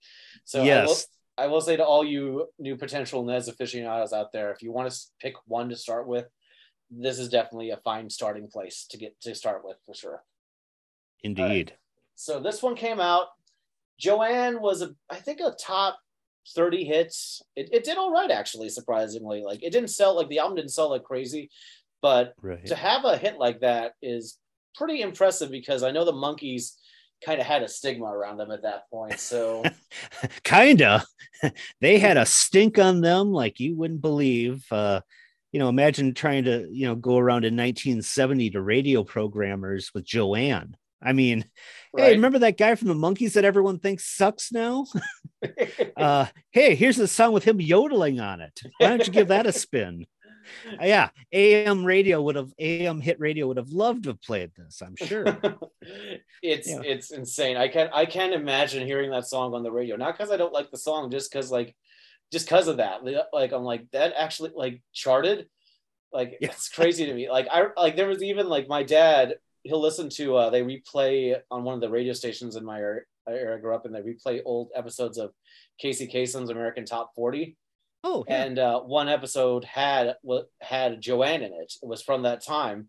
So I will, yes, I will say to all you new potential Nez aficionados out there, if you want to pick one to start with, this is definitely a fine starting place to get to start with for sure. indeed. So this one came out. Joanne was a, I think, a top 30 hits. It, it did all right, actually, surprisingly. Like it didn't sell like the album didn't sell like crazy, but Right. to have a hit like that is pretty impressive because I know the Monkees kind of had a stigma around them at that point. So Kinda. they had a stink on them like you wouldn't believe. Uh, you know, imagine trying to, you know, go around in 1970 to radio programmers with Joanne. I mean, hey, remember that guy from the Monkees that everyone thinks sucks now? uh, hey, here's a song with him yodeling on it. Why don't you give that a spin? Uh, yeah, AM radio would have AM hit radio would have loved to have played this, I'm sure. it's Yeah. it's insane. I can I can't imagine hearing that song on the radio. Not because I don't like the song, just because like just because of that. Like I'm like that actually like charted. Like Yeah. it's crazy to me. Like I like there was even like my dad. He'll listen to uh they replay on one of the radio stations in my area, area I grew up in. They replay old episodes of Casey Kasem's American Top 40 Oh, yeah. and uh, one episode had had Joanne in it. It was from that time,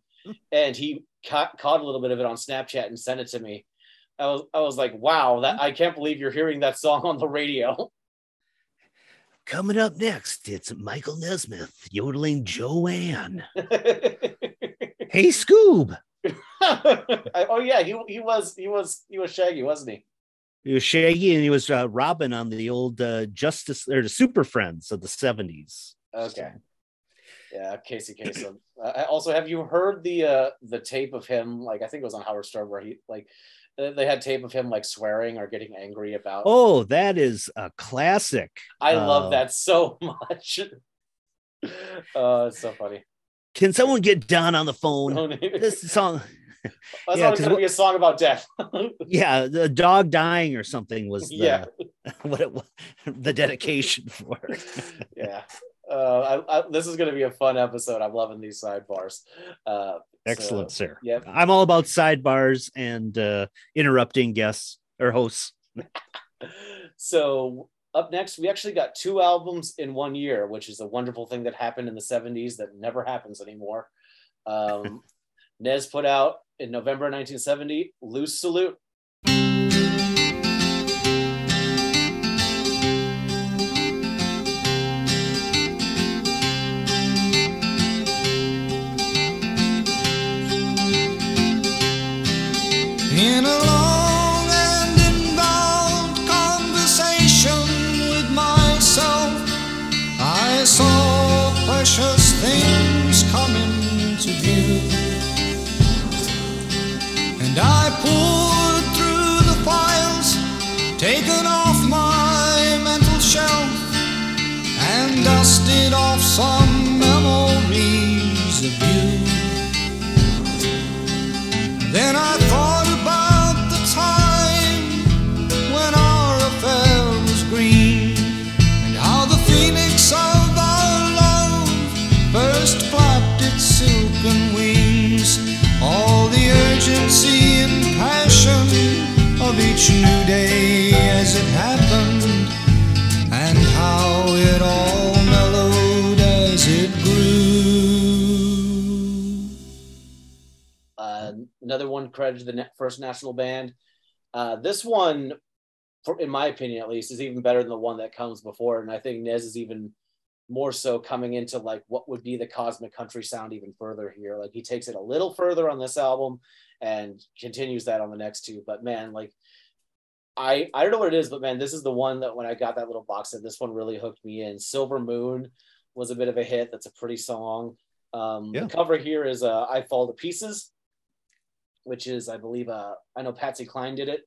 and he caught, caught a little bit of it on Snapchat and sent it to me. I was I was like, wow, that I can't believe you're hearing that song on the radio. Coming up next, it's Michael Nesmith yodeling Joanne. Hey, Scoob. Oh yeah, he he was he was he was Shaggy, wasn't he? He was Shaggy and he was uh, Robin on the old uh, Justice or the Super Friends of the 70s. Okay. Yeah, Casey Kasem. Uh, also, have you heard the uh the tape of him? Like, I think it was on Howard Stern where he like uh, they had tape of him like swearing or getting angry about. Oh, that is a classic. I love uh, that so much. uh, it's so funny. Can someone get Don on the phone? Oh, This song, That's yeah, 'cause gonna be a song about death. yeah, the dog dying or something was the, Yeah. what it was, the dedication for. yeah. Uh, I, I, this is going to be a fun episode. I'm loving these sidebars. Uh, Excellent, so, sir. Yep. I'm all about sidebars and uh, interrupting guests or hosts. So up next, we actually got two albums in one year, which is a wonderful thing that happened in the 70s that never happens anymore. Um, Nez put out in November 1970, Loose Salute. Each new day as it happened, and how it all mellowed as it grew. Uh, another one credited to the first national band. Uh, this one, for, in my opinion at least, is even better than the one that comes before. And I think Nez is even more so coming into like what would be the cosmic country sound even further here. Like he takes it a little further on this album and continues that on the next two. But man, like I I don't know what it is, but man, this is the one that when I got that little box set, this one really hooked me in. Silver Moon was a bit of a hit. That's a pretty song. Um, Yeah. The cover here is uh, "I Fall to Pieces," which is I believe uh, I know Patsy Cline did it.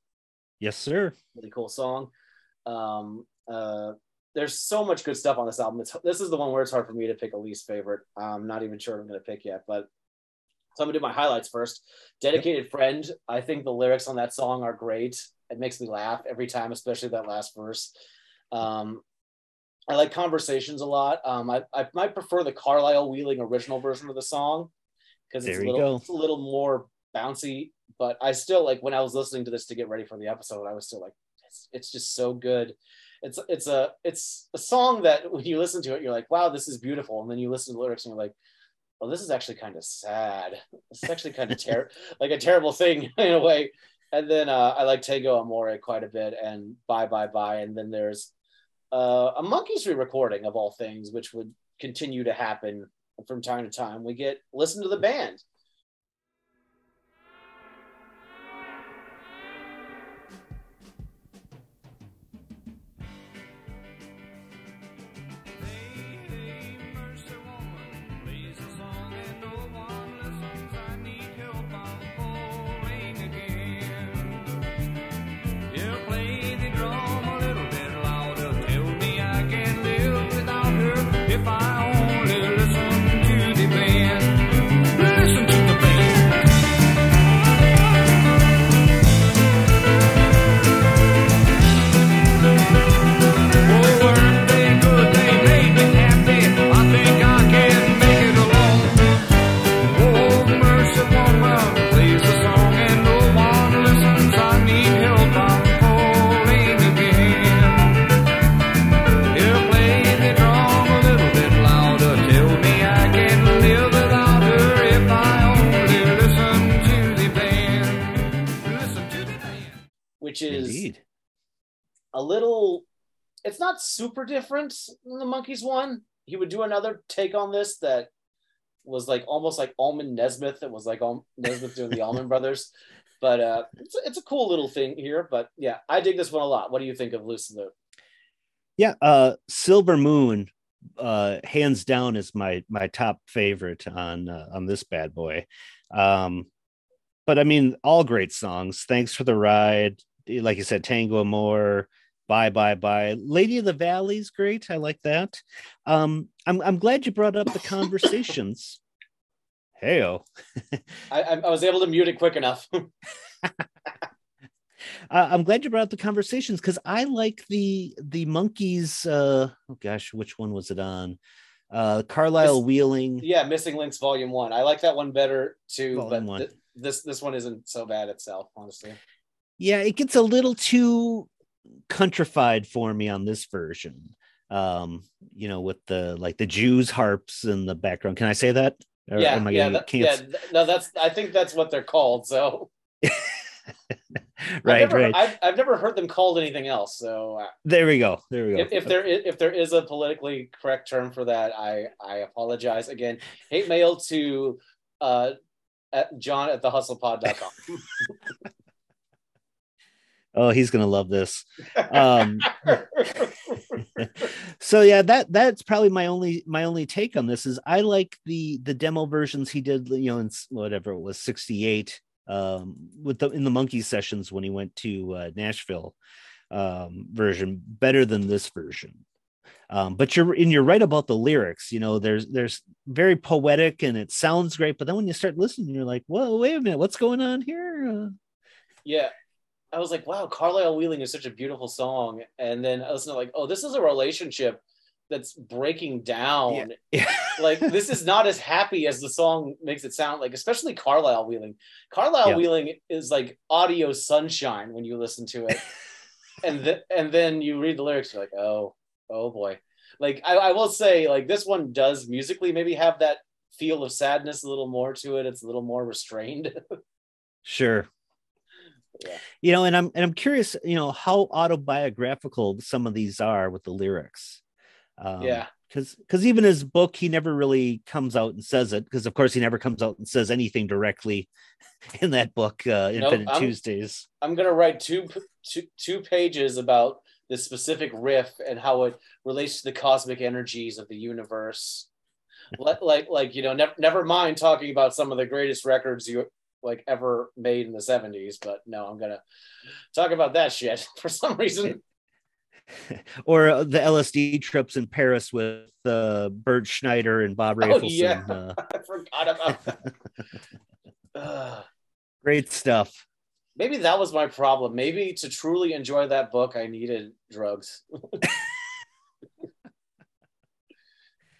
Yes, sir. Really cool song. Um, uh, there's so much good stuff on this album. It's, this is the one where it's hard for me to pick a least favorite. I'm not even sure I'm going to pick yet, but so I'm gonna do my highlights first. Dedicated friend. I think the lyrics on that song are great. It makes me laugh every time, especially that last verse. Um, I like conversations a lot. Um, I, I might prefer the Carlisle Wheeling original version of the song because it's a little, it's a little more bouncy. But I still like when I was listening to this to get ready for the episode, I was still like, it's, it's just so good. It's it's a it's a song that when you listen to it, you're like, wow, this is beautiful, and then you listen to the lyrics and you're like, well, this is actually kind of sad. It's actually kind of ter- like a terrible thing in a way. And then uh, I like Tango Amore quite a bit, and Bye Bye Bye. And then there's uh, a Monkees re-recording of all things, which would continue to happen from time to time. We get listen to the band. Which is Indeed. a little it's not super different than the Monkees one he would do another take on this that was like almost like Allman nesmith it was like Al- nesmith doing the Allman brothers but uh it's, it's a cool little thing here but yeah i dig this one a lot what do you think of loose Salute? Yeah, uh Silver Moon uh hands down is my my top favorite on uh, on this bad boy. Um but I mean all great songs. Thanks for the ride. Like you said Tango Amore, Bye Bye Bye. Lady of the Valley's great. I like that. Um I'm I'm glad you brought up the conversations Heyo. I, I was able to mute it quick enough. Uh, I'm glad you brought up the conversations because I like the the Monkees. Uh, oh gosh, which one was it on? Uh, Carlisle Wheeling. yeah, Missing Links Volume One. I like that one better too, Volume but th- this this one isn't so bad itself, honestly. Yeah, it gets a little too countrified for me on this version. Um, you know, with the like the Jews harps in the background. Can I say that? Or yeah, am I yeah, that- yeah. No, that's. I think that's what they're called. So right, I've never, right. I've, I've never heard them called anything else. So uh, There we go. There we go. if, if there is, if there is a politically correct term for that, I I apologize again. Hate mail to uh, at John at thehustlepod.com. oh, he's gonna love this. Um, so yeah, that that's probably my only my only take on this is I like the the demo versions he did, you know, in whatever it was, 68, um, with the in the Monkee sessions when he went to uh, Nashville um version better than this version. Um, but you're and you're right about the lyrics, you know, there's there's very poetic and it sounds great, but then when you start listening, you're like, whoa, wait a minute, what's going on here? Uh, yeah. I was like, wow, Carlisle Wheeling is such a beautiful song. And then I was like, oh, this is a relationship that's breaking down. yeah. like this is not as happy as the song makes it sound like, especially Carlisle Wheeling. Carlisle Yeah. Wheeling is like audio sunshine when you listen to it. and th- and then you read the lyrics, you're like, oh, oh boy. Like I, I will say, like this one does musically maybe have that feel of sadness a little more to it. It's a little more restrained. Sure. Yeah. You know, and I'm and I'm curious, you know, how autobiographical some of these are with the lyrics. Um, Yeah. Because because even his book, he never really comes out and says it. Because of course, he never comes out and says anything directly in that book, uh, Nope, Infinite I'm- Tuesdays. I'm gonna write two two two pages about this specific riff and how it relates to the cosmic energies of the universe. Let, like like you know, never never mind talking about some of the greatest records you like ever made in the 70s, but no, I'm gonna talk about that shit for some reason. Or uh, the LSD trips in Paris with uh, Bert Schneider and Bob Oh, Rafelson. yeah. uh, I forgot about that. Great stuff. maybe that was my problem. Maybe to truly enjoy that book, I needed drugs.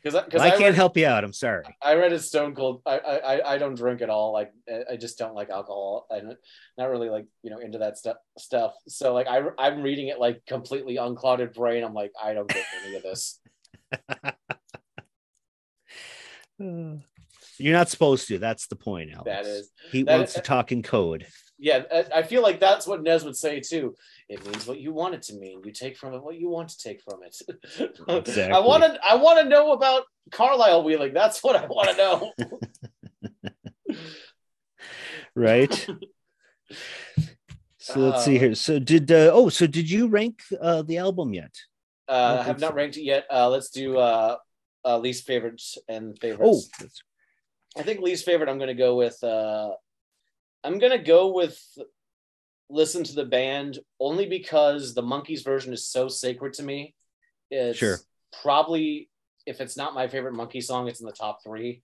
Because because I I, can't read, help you out. I'm sorry. I read it stone cold. I, I I- I don't drink at all. Like I- I just don't like alcohol. I'm not really like you know into that stuff stuff. So like I I'm reading it like completely unclouded brain. I'm like I don't get any of this. You're not supposed to. That's the point, Alex. That is He that wants is- to talk in code. yeah. I, I feel like that's what Nez would say too. It means what you want it to mean. You take from it what you want to take from it. I want to I want to know about Carlisle wheeling. That's what I want to know. right? so let's see here. So did uh, oh, so did you rank uh, the album yet? Uh, I have not ranked it yet. Uh, let's do uh, uh, least favorites and Oh, favorites. that's- I think least favorite. I'm going to go with. Uh, I'm going to go with listen to the band only because the Monkees version is so sacred to me. It's Sure. probably if it's not my favorite Monkee song, it's in the top three.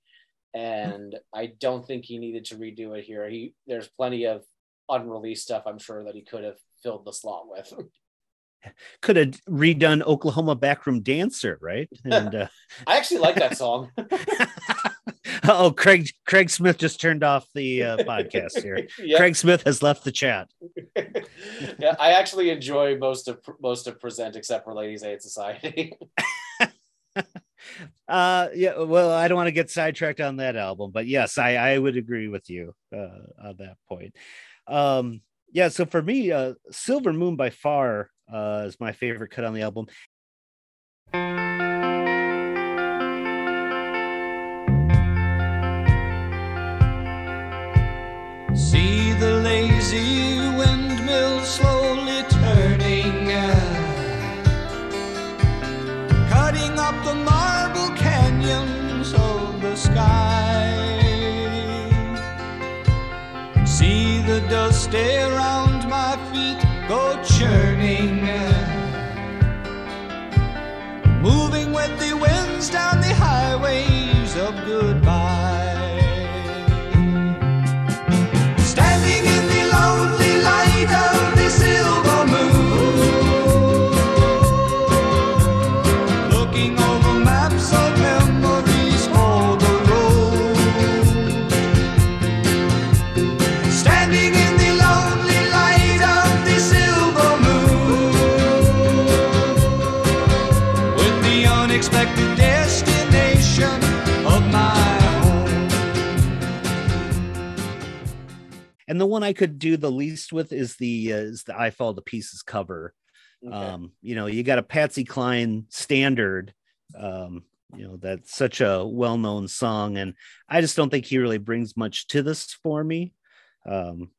And I don't think he needed to redo it here. He there's plenty of unreleased stuff. I'm sure that he could have filled the slot with. could have redone Oklahoma Backroom Dancer, right? And uh, I actually like that song. oh, Craig Craig Smith just turned off the uh, podcast here. yeah, Craig Smith has left the chat. yeah, I actually enjoy most of most of Present except for Ladies Aid Society. Uh, yeah. Well, I don't want to get sidetracked on that album, but yes, I I would agree with you uh, on that point. Um, yeah. So for me, uh, Silver Moon by far uh, is my favorite cut on the album. See the lazy windmill slowly turning, cutting up the marble canyons of the sky. See the dust around my feet go churning, moving with the winds down And the one I could do the least with is the uh, is the I Fall to Pieces cover. Okay. Um, you know, you got a Patsy Cline standard. Um, you know, that's such a well-known song, and I just don't think he really brings much to this for me. Um,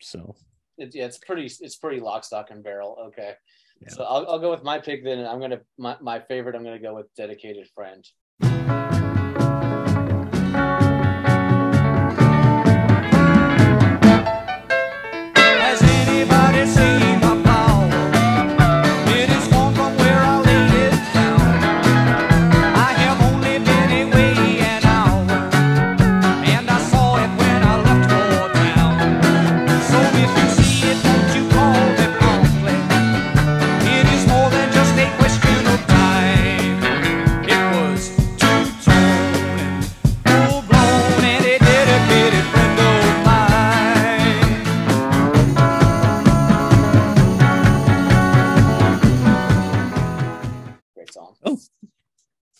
so It- yeah, it's pretty. It's pretty lock, stock, and barrel. Okay, Yeah. so I'll, I'll go with my pick then. and I'm gonna my, my favorite. I'm gonna go with dedicated friend. Anybody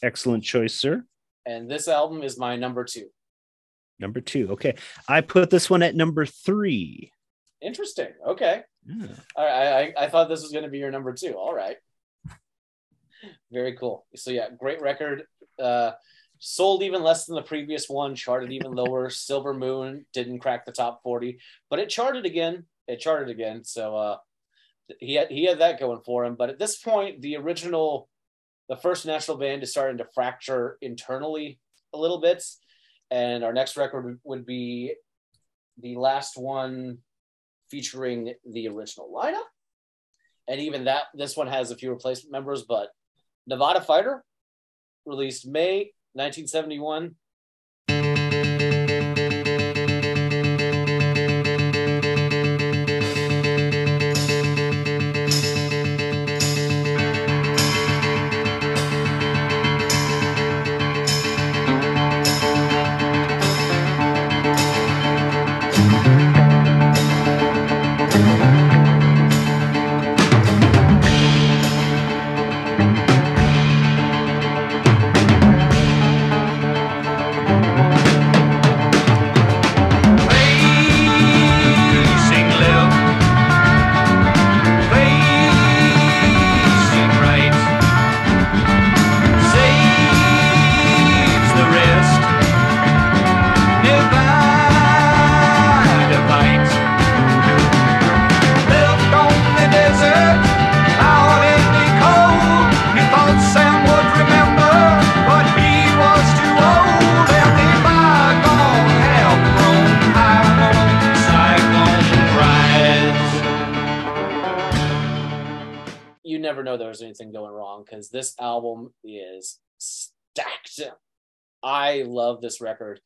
excellent choice, sir. And this album is my number two. Number two. Okay, I put this one at number three. Interesting. Okay. Yeah. All right. I, I, I thought this was going to be your number two. All right. Very cool. So yeah, great record. Uh, sold even less than the previous one. Charted even lower. Silver Moon didn't crack the top forty, but it charted again. It charted again. So uh, he had he had that going for him. But at this point, the original, the first national band is starting to fracture internally a little bit, and our next record would- be the last one featuring the original lineup. And even that, this one has a few replacement members, but Nevada Fighter, released May 1971. Never know there was anything going wrong because this album is stacked. I love this record.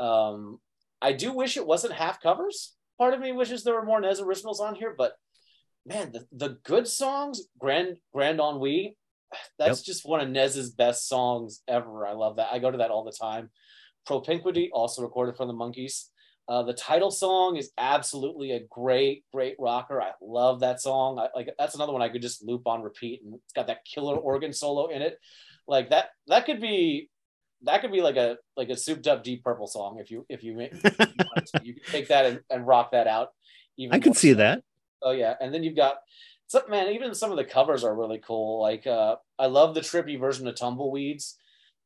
Um, I do wish it wasn't half covers. Part of me wishes there were more Nez originals on here, but man, the, the good songs, Grand Grand Ennui, that's just one of Nez's best songs ever. I love that. I go to that all the time. Propinquity, also recorded from the Monkeys. Uh, the title song is absolutely a great, great rocker. I love that song. I, like that's another one I could just loop on repeat, and it's got that killer organ solo in it. Like that, that could be, that could be like a like a souped up Deep Purple song if you if you, if you, you could take that and, and rock that out. Even I more see that. Oh yeah, and then you've got some man. Even some of the covers are really cool. Like uh, I love the trippy version of Tumbleweeds.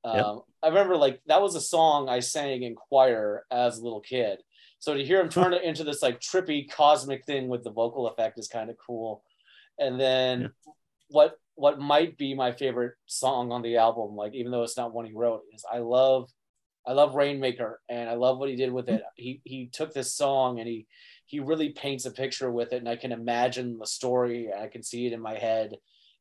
Um, Yep. I remember like that was a song I sang in choir as a little kid. So to hear him turn it into this like trippy cosmic thing with the vocal effect is kind of cool. And then Yeah. what what might be my favorite song on the album, like even though it's not one he wrote, is I love I love Rainmaker and I love what he did with it. He he took this song and he he really paints a picture with it and I can imagine the story and I can see it in my head.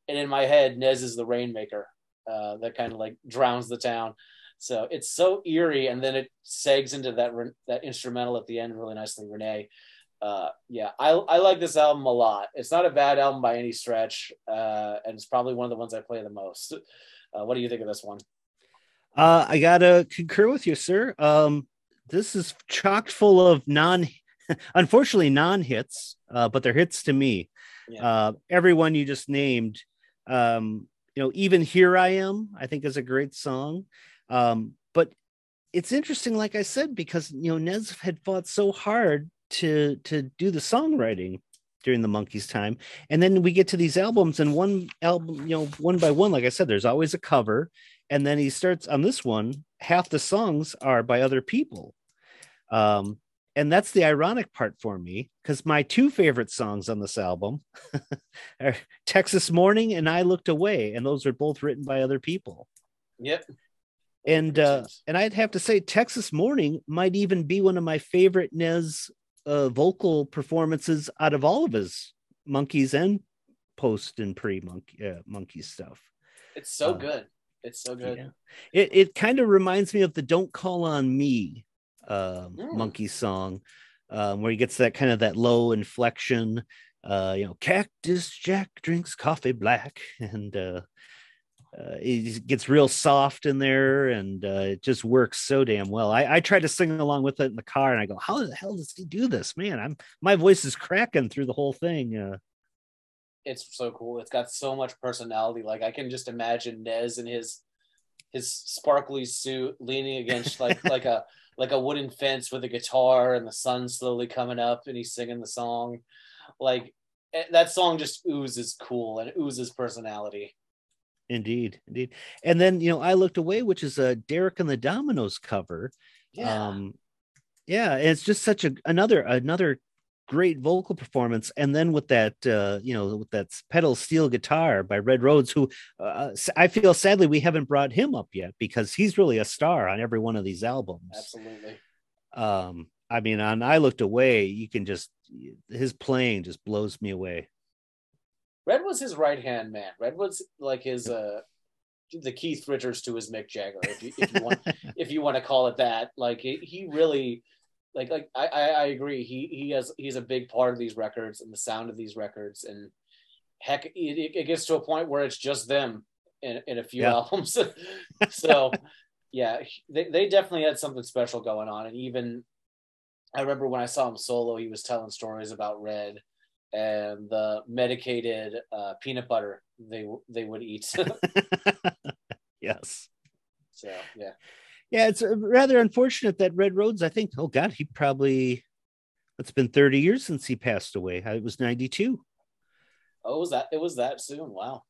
And in my head, Nez is the rainmaker uh, that kind of like drowns the town. So it's so eerie, and then it segs into that that instrumental at the end really nicely, Renee. Uh, yeah, I, I like this album a lot. It's not a bad album by any stretch, uh, and it's probably one of the ones I play the most. Uh, what do you think of this one? Uh, I gotta concur with you, sir. Um, this is chock full of non, unfortunately non-hits, uh, but they're hits to me. Yeah. Uh, everyone you just named, um, you know, even here I am, I think is a great song. Um, but it's interesting, like I said, because you know, Nez had fought so hard to to do the songwriting during the Monkees time. And then we get to these albums and one album you know one by one like i said there's always a cover. And then he starts on this one half the songs are by other people. Um and that's the ironic part for me because my two favorite songs on this album are texas morning and i looked away. And those are both written by other people. Yep. And uh and i'd have to say texas morning might even be one of my favorite nez uh, vocal performances out of all of his Monkees and post and pre Monkee uh, Monkee stuff it's so uh, good. It's so good. yeah. it, it kind of reminds me of the don't call on me uh, Mm. Monkee song um, where he gets that kind of that low inflection uh, you know cactus jack drinks coffee black and uh, it gets real soft in there and uh, it just works so damn well I, I try to sing along with it in the car and i go how the hell does he do this man i'm my voice is cracking through the whole thing uh, It's so cool. It's got so much personality. Like I can just imagine Nez in his his sparkly suit leaning against like like a like a wooden fence with a guitar and the sun slowly coming up and he's singing the song. Like eh, that song just oozes cool and oozes personality. Indeed indeed and then you know i looked away which is a derek and the dominos cover Yeah. um yeah it's just such a another another great vocal performance and then with that uh you know with that pedal steel guitar by red rhodes who uh, i feel sadly we haven't brought him up yet because he's really a star on every one of these albums Absolutely. um i mean on i looked away you can just his playing just blows me away Red was his right hand man. Red was like his uh the Keith Richards to his Mick Jagger, if you if you want if you want to call it that. Like he, he really like like I, I I agree. He he has he's a big part of these records and the sound of these records and heck it, it gets to a point where it's just them in, in a few Yeah. albums. so yeah, they, they definitely had something special going on. And even I remember when I saw him solo, he was telling stories about Red and the medicated uh, peanut butter they they would eat. yes so yeah, Yeah, it's uh, rather unfortunate that Red Rhodes, I think, oh God, he probably, it's been 30 years since he passed away. It was 92. oh, it was that it was that soon? Wow.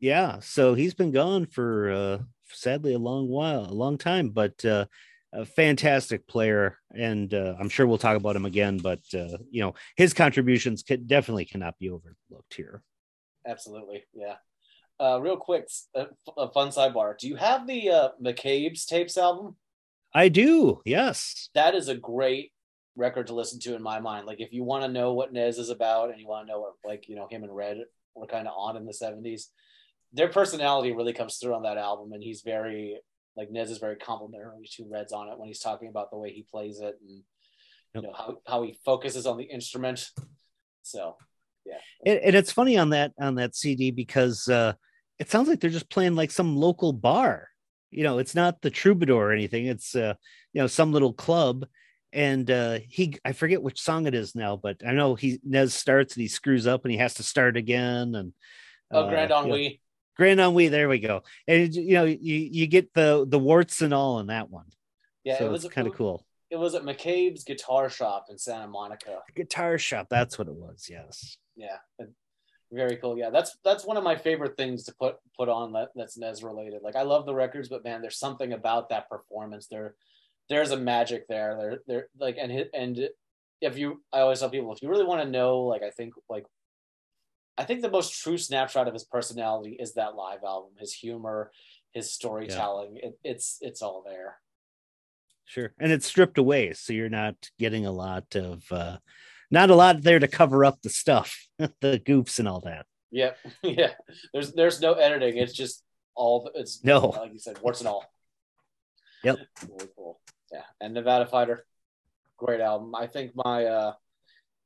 Yeah. So he's been gone for, uh, sadly, a long while, a long time, but uh, a fantastic player. And uh, I'm sure we'll talk about him again, but, uh, you know, his contributions could, definitely cannot be overlooked here. Absolutely, yeah. Uh, real quick, a, a fun sidebar. Do you have the uh, McCabe's tapes album? I do. Yes. That is a great record to listen to in my mind. Like if you want to know what Nez is about and you want to know what like you know him and Red were kind of on in the '70s, their personality really comes through on that album, and he's very like Nez is very complimentary to Red's on it when he's talking about the way he plays it and Yep. you know how how he focuses on the instrument. So and, and it's funny on that on that cd because uh it sounds like they're just playing like some local bar you know it's not the troubadour or anything it's uh you know some little club and uh he i forget which song it is now but i know he nez starts and he screws up and he has to start again and oh, uh, Grand Ennui. Grand ennui there we go. And you know you you get the the warts and all in that one. Yeah, so it was kind of cool It was at McCabe's Guitar Shop in Santa Monica. guitar shop that's what it was yes. Yeah very cool yeah. That's that's one of my favorite things to put put on that that's Nez related. Like I love the records but man there's something about that performance. There there's a magic there. There there like and and if you I always tell people if you really want to know like I think like I think the most true snapshot of his personality is that live album his humor his storytelling it, it's it's all there Sure. And it's stripped away. So you're not getting a lot of, uh, not a lot there to cover up the stuff, the goofs and all that. Yeah, yeah. There's there's no editing. It's just all it's No. like you said, warts and all. Yep. Really cool. Yeah. And Nevada Fighter, great album. I think my uh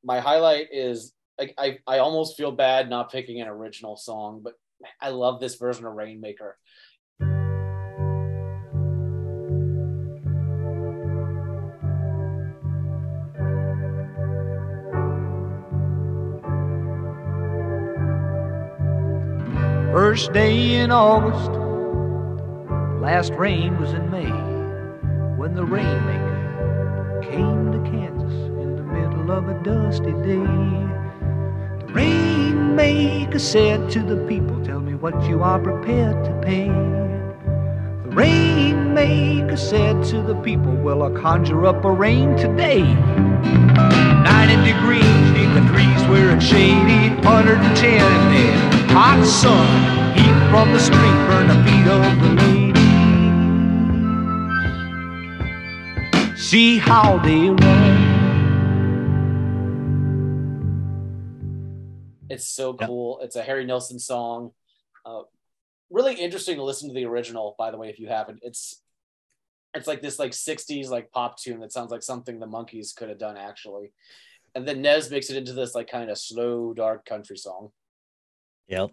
my highlight is like I, I almost feel bad not picking an original song, but I love this version of Rainmaker. First day in August, last rain was in May, when the rainmaker came to Kansas in the middle of a dusty day. Rainmaker said to the people, Tell me what you are prepared to pay. The rainmaker said to the people, Well, I'll conjure up a rain today. 90 degrees, neath the trees where it's shady, 110 in the hot sun, heat from the street burn the feet of the ladies. See how they run. It's so cool. It's a Harry Nilsson song. Uh, really interesting to listen to the original, by the way, if you haven't. It's it's like this like 60s like pop tune that sounds like something the Monkees could have done actually. And then Nez makes it into this like kind of slow, dark country song. Yep.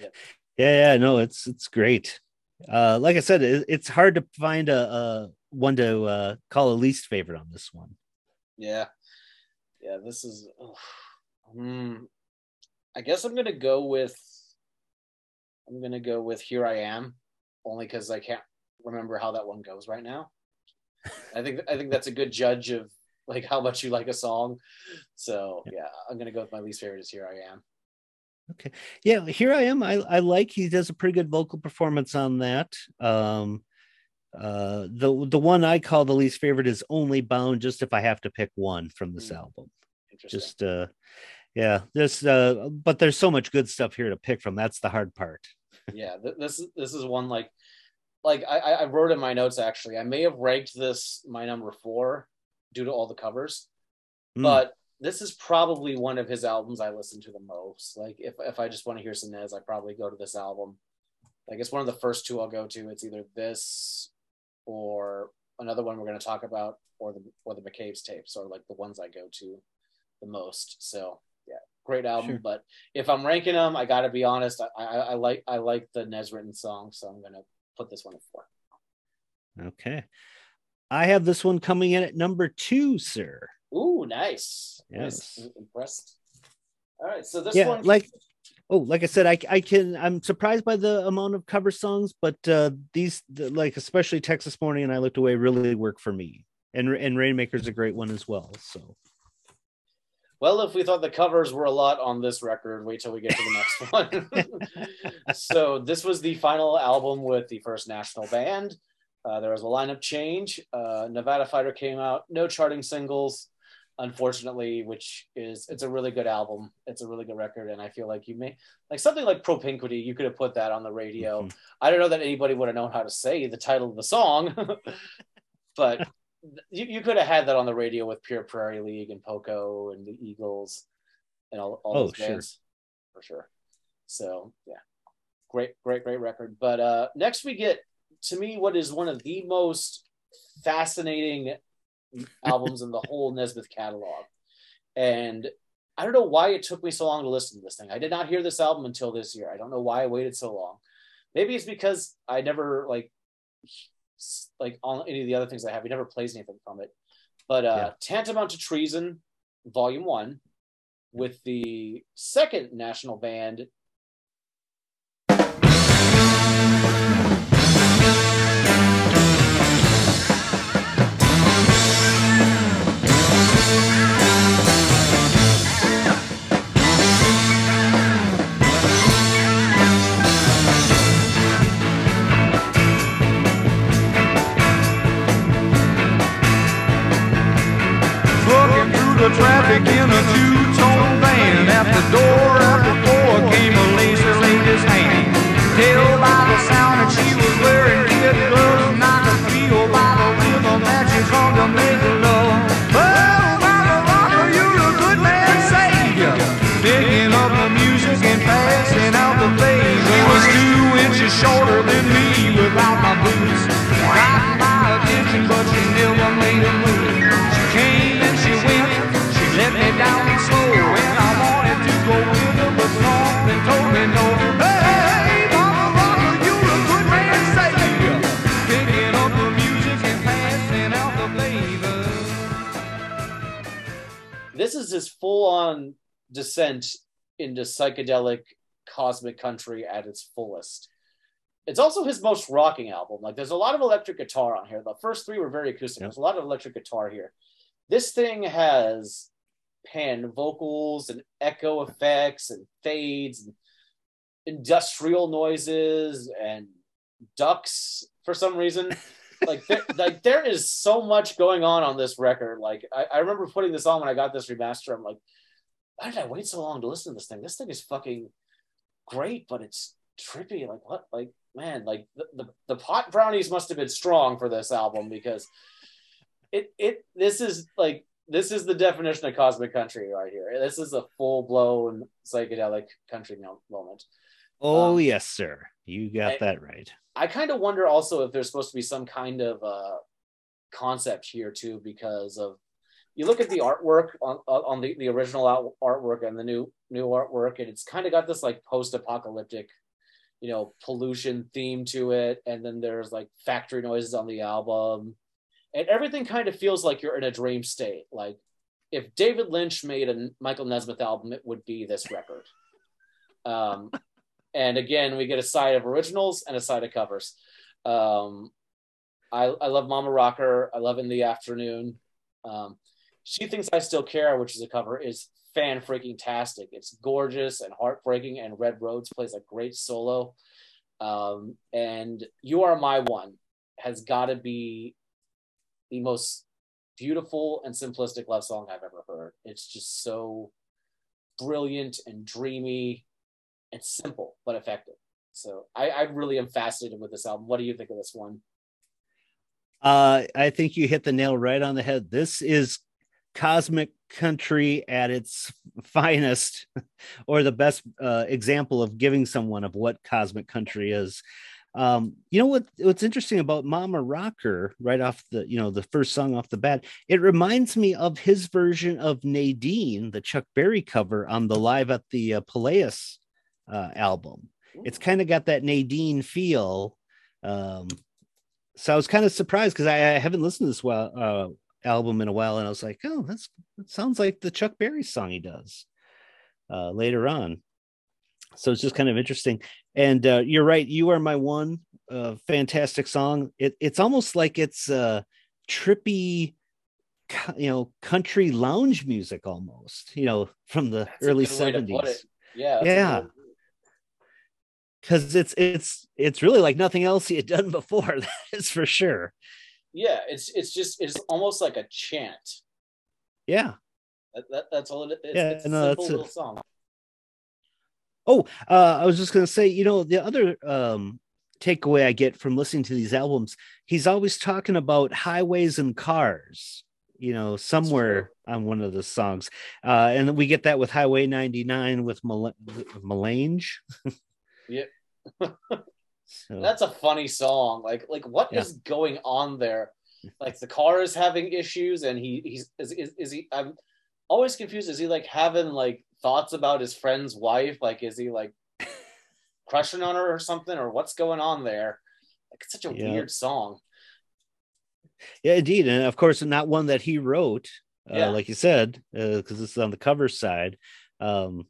Yep. Yeah, yeah, no, it's it's great. Uh, like I said, it, it's hard to find a, a one to uh, call a least favorite on this one. Yeah. Yeah, this is ugh. Hmm. I guess I'm gonna go with I'm gonna go with Here I Am, only because I can't remember how that one goes right now. I think I think that's a good judge of like how much you like a song. So yeah, I'm gonna go with my least favorite is Here I Am. Okay. Yeah, here I am. I, I like he does a pretty good vocal performance on that. Um, uh, the the one I call the least favorite is Only Bound. Just if I have to pick one from this Mm. album, Interesting. just uh, yeah, this uh, but there's so much good stuff here to pick from. That's the hard part. yeah th- this is this is one like like I, I wrote in my notes actually i may have ranked this my number four due to all the covers Mm. but this is probably one of his albums i listen to the most like if, if i just want to hear some Nez, i probably go to this album like it's one of the first two i'll go to it's either this or another one we're going to talk about or the or the mccabe's tapes or like the ones i go to the most so great album Sure. but if i'm ranking them i gotta be honest i i, I like i like the Nez written song so i'm gonna put this one at four Okay, I have this one coming in at number two, sir. Ooh, nice. Nice. Yes. Impressed. All right. So this yeah, one, like oh, like I said, I I can I'm surprised by the amount of cover songs, but uh these the- like especially Texas Morning and I Looked Away really work for me. And and Rainmaker's a great one as well. So well, if we thought the covers were a lot on this record, wait till we get to the next one. so this was the final album with the first national band. Uh, there was a lineup change. Uh, Nevada Fighter came out, no charting singles, unfortunately, which is it's a really good album. It's a really good record, and I feel like you may like something like Propinquity. You could have put that on the radio. Mhm. I don't know that anybody would have known how to say the title of the song, but you, you could have had that on the radio with Pure Prairie League and Poco and the Eagles and all, all Oh, those sure. bands for sure. So yeah, great, great, great record. But uh, next we get to me what is one of the most fascinating albums in the whole Nesmith catalog, and I don't know why it took me so long to listen to this thing. I did not hear this album until this year. I don't know why I waited so long. Maybe it's because I never like like on any of the other things I have. He never plays anything from it. But uh, Yeah. Tantamount to Treason, Volume One, with the second national band. Traffic in a two-tone van. At the door is his full-on descent into psychedelic cosmic country at its fullest. It's also his most rocking album. Like there's a lot of electric guitar on here. The first three were very acoustic. Yeah. There's a lot of electric guitar here. This thing has pan vocals and echo effects and fades and industrial noises and ducks for some reason. like, there, like there is so much going on on this record. Like I, I remember putting this on when I got this remaster. I'm like, why did I wait so long to listen to this thing? This thing is fucking great, but it's trippy. Like what? Like man, like the, the, the pot brownies must have been strong for this album because it it this is like this is the definition of cosmic country right here. This is a full blown psychedelic country moment. Oh Um, yes, sir. You got I- that right. I kind of wonder also if there's supposed to be some kind of uh, concept here too, because of you look at the artwork on on the, the original out, artwork and the new new artwork, and it's kind of got this like post apocalyptic, you know, pollution theme to it, and then there's like factory noises on the album, and everything kind of feels like you're in a dream state. Like if David Lynch made a Michael Nesmith album, it would be this record. Um, and again, we get a side of originals and a side of covers. Um, I, I love Mama Rocker. I love In the Afternoon. Um, she thinks I still care, which is a cover, is fan freaking tastic. It's gorgeous and heartbreaking, and Red Rhodes plays a great solo. Um, and You Are My One has got to be the most beautiful and simplistic love song I've ever heard. It's just so brilliant and dreamy and simple but effective. So I, I really am fascinated with this album. What do you think of this one? Uh, I think you hit the nail right on the head. This is cosmic country at its finest, or the best uh, example of giving someone of what cosmic country is. Um, you know what? What's interesting about Mama Rocker, right off the you know the first song off the bat, it reminds me of his version of Nadine, the Chuck Berry cover on the Live at the uh, Palace uh, album. It's kind of got that Nadine feel. Um, so I was kind of surprised because I, I haven't listened to this well, uh, album in a while, and I was like, oh, that's that sounds like the Chuck Berry song he does uh, later on. So it's just kind of interesting. And uh, you're right, you are my one. Uh, fantastic song. It, it's almost like it's uh, trippy, you know, country lounge music almost. You know, from the That's early good way to put seventies it. Yeah. a Yeah. Because it's it's it's really like nothing else he had done before. That is for sure. Yeah. It's it's just it's almost like a chant. Yeah. That, that, that's all it is. It's, Yeah, it's a no, simple that's a- little song. Oh, uh, I was just gonna say, you know, the other um, takeaway I get from listening to these albums, he's always talking about highways and cars. You know, somewhere on one of the songs, uh, and we get that with Highway 99 with Mal- Melange. Yeah. So, That's a funny song. Like like what is Yeah. going on there? Like the car is having issues, and he he's is, is, is he? I'm always confused. Is he like having like thoughts about his friend's wife? Like is he like crushing on her or something, or what's going on there? Like it's such a Yeah. weird song. yeah, indeed, and of course, not one that he wrote, uh, Yeah. like you said, because this is on the cover side. Um,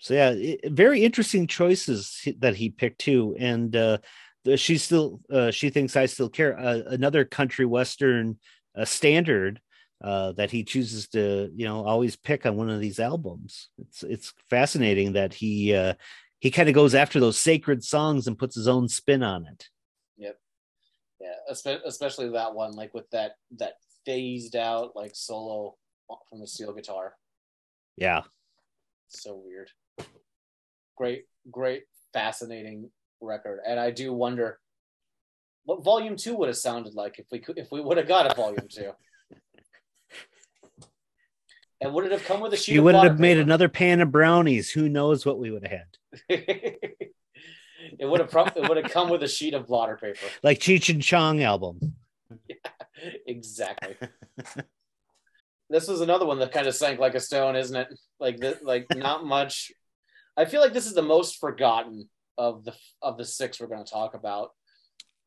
so yeah, it, very interesting choices that he picked too, and uh, the, she still uh, she thinks I still care. Uh, another country western uh, standard uh, that he chooses to you know always pick on one of these albums. It's it's fascinating that he uh, he kind of goes after those sacred songs and puts his own spin on it. Yeah, espe- especially that one, like with that that phased out like solo from the steel guitar. Yeah. so weird. Great, great, fascinating record, and I do wonder what Volume Two would have sounded like if we could, if we would have got a Volume Two. And would it have come with a sheet? You would have made paper? another pan of brownies. Who knows what we would have had? it would have. Pro- it would have come with a sheet of blotter paper. Like Cheech and Chong album. Yeah, exactly. this was another one that kind of sank like a stone, isn't it? Like, the, like not much. I feel like this is the most forgotten of the of the six we're going to talk about.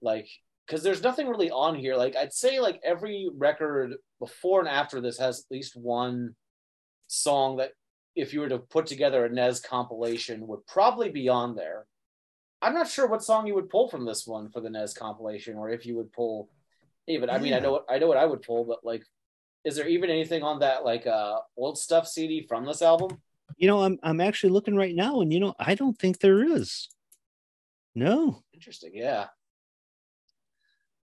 Like, because there's nothing really on here. Like, I'd say like every record before and after this has at least one song that if you were to put together a Nez compilation, would probably be on there. I'm not sure what song you would pull from this one for the Nez compilation, or if you would pull even. I mean, I know what I know what I would pull, but like, is there even anything on that like uh old stuff CD from this album? You know, I'm I'm actually looking right now, and you know, I don't think there is. No. Interesting, yeah.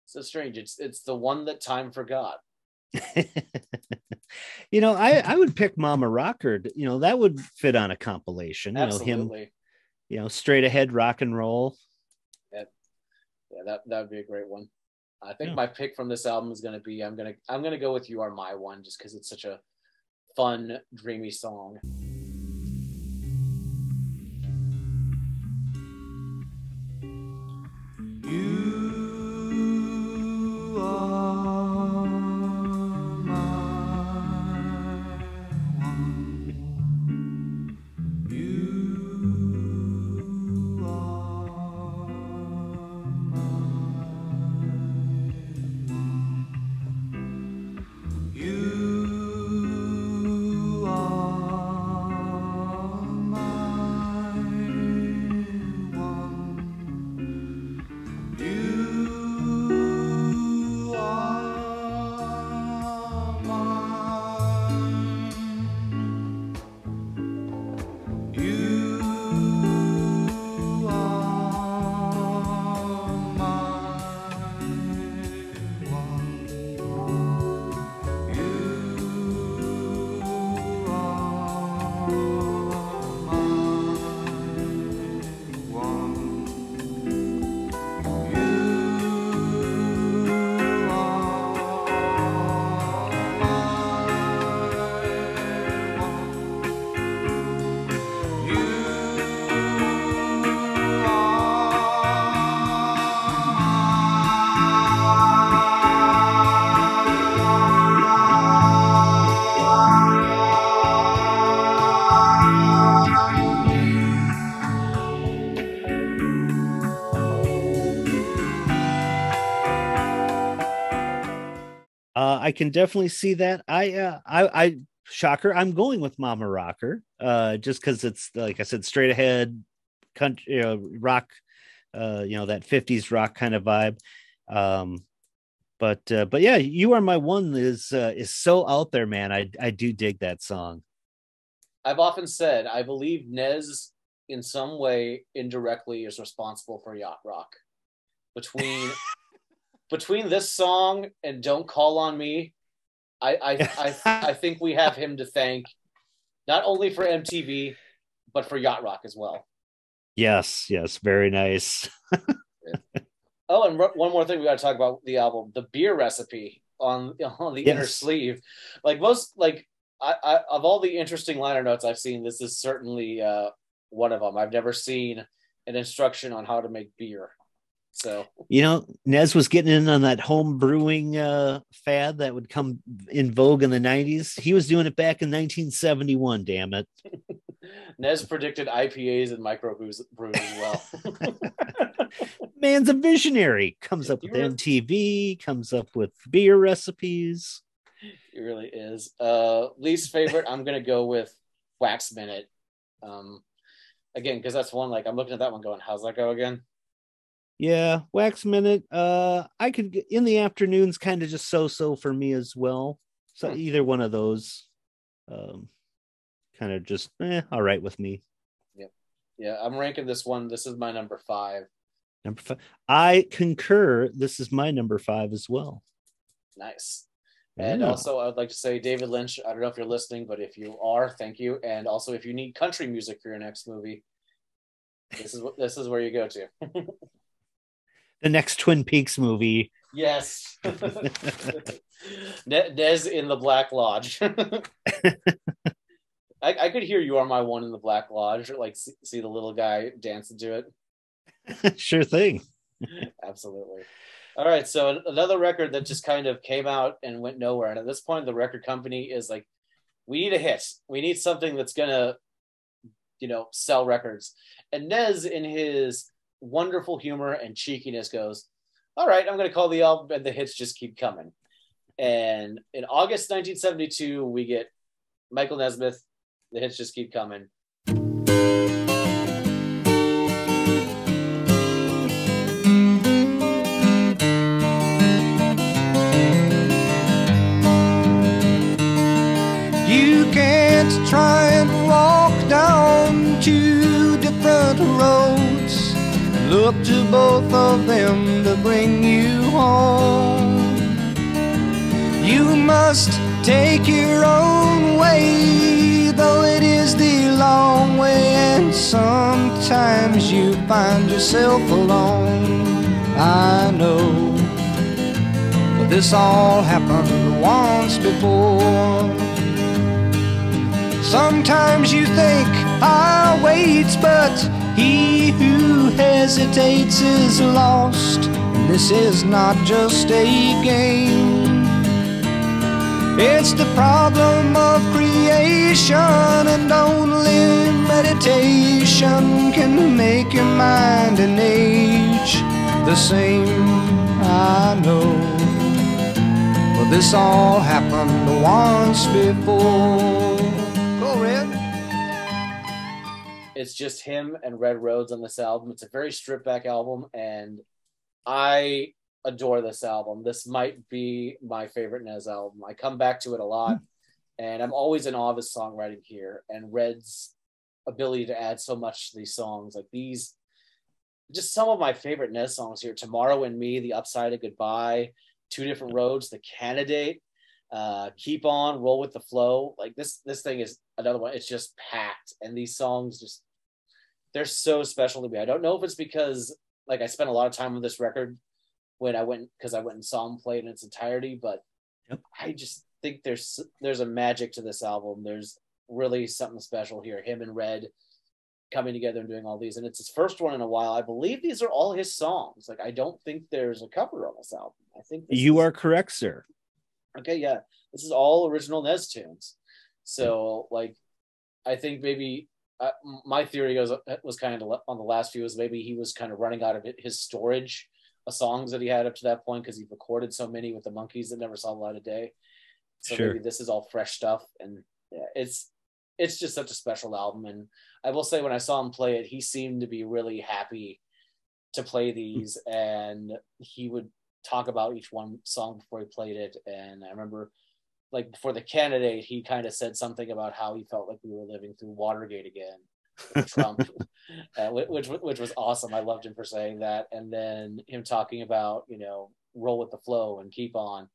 So strange. It's it's the one that time forgot. you know, I I would pick Mama Rocker. You know, that would fit on a compilation. You know, him, Absolutely. you know, straight ahead rock and roll. Yeah, that that would be a great one. I think Yeah. my pick from this album is gonna be I'm gonna I'm gonna go with You Are My One just because it's such a fun, dreamy song. You are I can definitely see that. I, uh, I, I, shocker. I'm going with Mama Rocker, uh, just because it's like I said, straight ahead, country, you know, rock, uh, you know, that '50s rock kind of vibe. Um, but, uh, but yeah, you are my one is uh, is so out there, man. I, I do dig that song. I've often said I believe Nez in some way indirectly is responsible for yacht rock. Between between this song and Don't Call on Me, I I, I I think we have him to thank not only for MTV but for yacht rock as well. Yes, yes, very nice. Oh, and one more thing we got to talk about the album, the beer recipe on on the inner sleeve. Like most, like I, I of all the interesting liner notes I've seen, this is certainly uh, one of them. I've never seen an instruction on how to make beer. So You know, Nez was getting in on that home brewing uh, fad that would come in vogue in the 90s. He was doing it back in 1971, damn it. Nez predicted IPAs and microbrews brews as well. Man's a visionary. Comes up with MTV, comes up with beer recipes. He really is. Uh, least favorite, I'm gonna go with Wax Minute. Um, again, because that's one like I'm looking at that one going, how's that go again? Yeah, Wax Minute. Uh, I could get in the afternoons, kind of just so so for me as well. So Hmm. either one of those, um, kind of just eh, all right with me. Yeah, I'm ranking this one. This is my number five. Number five. I concur. This is my number five as well. Nice. And Yeah. also, I would like to say, David Lynch. I don't know if you're listening, but if you are, thank you. And also, if you need country music for your next movie, this is what this is where you go to. the next Twin Peaks movie. yes, Ne- Nez in the Black Lodge. I, I could hear "You Are My One" in the Black Lodge, like see, see the little guy dancing to it. sure thing. Absolutely. All right, so another record that just kind of came out and went nowhere, and at this point, the record company is like, "We need a hit. We need something that's gonna, you know, sell records." And Nez, in his wonderful humor and cheekiness, goes, "All right, I'm gonna call the album, and the hits just keep coming." And in August 1972, we get Michael Nesmith the hits just keep coming. Look to both of them to bring you home. You must take your own way, though it is the long way, and sometimes you find yourself alone. I know. But this all happened once before. Sometimes you think I'll wait, but he who hesitates is lost. This is not just a game. It's the problem of creation, and only meditation can make your mind and age the same. I know. Well, this all happened once before. It's just him and Red Rhodes on this album. It's a very stripped back album, and I adore this album. This might be my favorite Nez album. I come back to it a lot, and I'm always in awe of his songwriting here and Red's ability to add so much to these songs. Like these, just some of my favorite Nez songs here Tomorrow and Me, The Upside of Goodbye, Two Different Roads, The Candidate. Uh, keep on, roll with the flow. Like this, this thing is another one. It's just packed, and these songs just they're so special to me. I don't know if it's because like I spent a lot of time on this record when I went because I went and saw him play in its entirety, but Yep. I just think there's there's a magic to this album. There's really something special here. Him and Red coming together and doing all these, and it's his first one in a while. I believe these are all his songs. Like I don't think there's a cover on this album. I think You is- are correct, sir. okay. Yeah, this is all original Nez tunes. So like, I think maybe uh, my theory was was kind of on the last few was maybe he was kind of running out of his storage of songs that he had up to that point because he recorded so many with the Monkees that never saw the light of day. So Sure. maybe this is all fresh stuff, and yeah, it's it's just such a special album. And I will say, when I saw him play it, he seemed to be really happy to play these, and he would talk about each one song before he played it. And I remember, like for the candidate, he kind of said something about how he felt like we were living through Watergate again. Trump, uh, which which was awesome. I loved him for saying that, and then him talking about you know roll with the flow and keep on.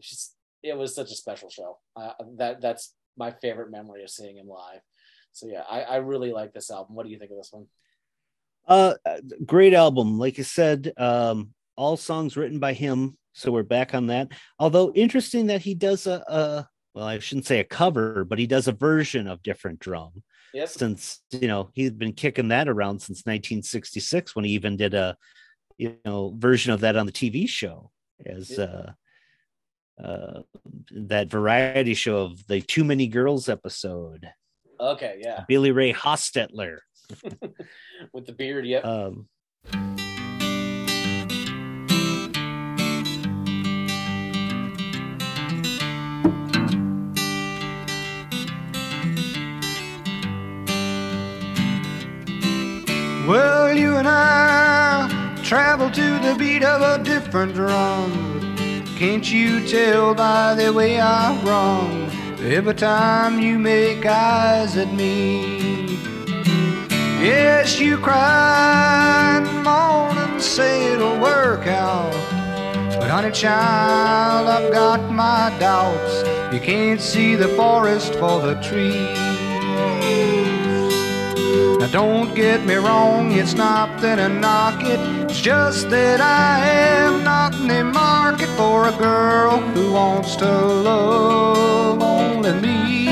Just it was such a special show. Uh, that that's my favorite memory of seeing him live. So yeah, I, I really like this album. What do you think of this one? Uh, great album. Like I said, um, all songs written by him. So we're back on that. Although interesting that he does a, a well, I shouldn't say a cover, but he does a version of different drum. Yes, Since you know he's been kicking that around since 1966, when he even did a you know version of that on the TV show as uh, uh, that variety show of the Too Many Girls episode. okay, yeah, Billy Ray Hostetler. with the beard. Yep. Um, Well, you and I travel to the beat of a different drum. Can't you tell by the way I run every time you make eyes at me? Yes, you cry and moan and say it'll work out. But honey child, I've got my doubts. You can't see the forest for the trees. Now don't get me wrong, it's not that I knock it. It's just that I am not in the market for a girl who wants to love only me.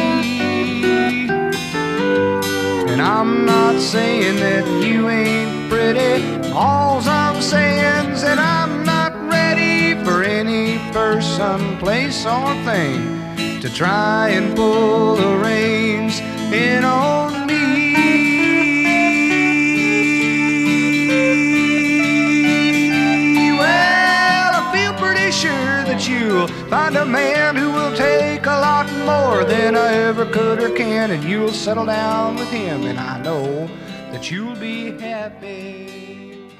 And I'm not saying that you ain't pretty. All I'm saying is that I'm not ready for any person, place, or thing to try and pull the reins in on find a man who will take a lot more more than I ever could or can, and you'll settle down with him, and I know that you'll be happy.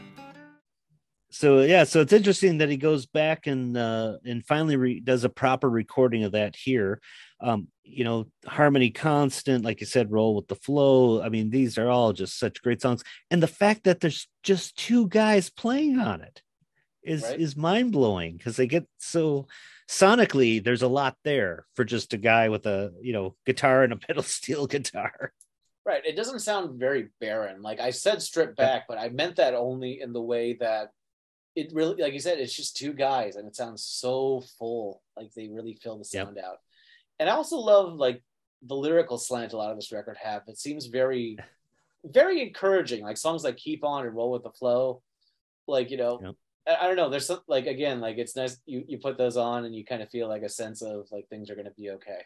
so yeah so it's interesting that he goes back and uh and finally re- does a proper recording of that here um you know harmony constant like you said roll with the flow i mean these are all just such great songs and the fact that there's just two guys playing on it is Right. is mind-blowing because they get so sonically there's a lot there for just a guy with a you know guitar and a pedal steel guitar Right. It doesn't sound very barren. Like I said strip back, but I meant that only in the way that it really like you said, it's just two guys and it sounds so full. Like they really fill the Yep. sound out. And I also love like the lyrical slant a lot of this record have. It seems very, very encouraging. Like songs like Keep On and Roll with the Flow. Like, you know, Yep. I, don't know. There's some like again, like it's nice you you put those on and you kind of feel like a sense of like things are gonna be okay.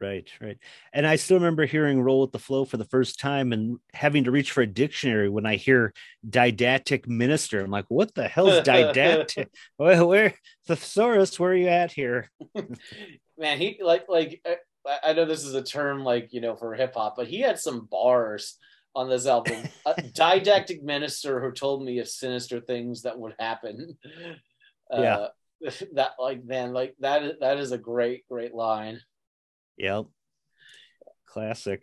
Right, right. And I still remember hearing Roll with the Flow for the first time and having to reach for a dictionary when I hear didactic minister. I'm like, what the hell's didactic? where, where thesaurus, where are you at here? man he like like uh, I- i know this is a term like you know for hip-hop but he had some bars on this album a didactic minister who told me of sinister things that would happen Yeah. uh, that like man like that is that is a great great line Yep. Classic.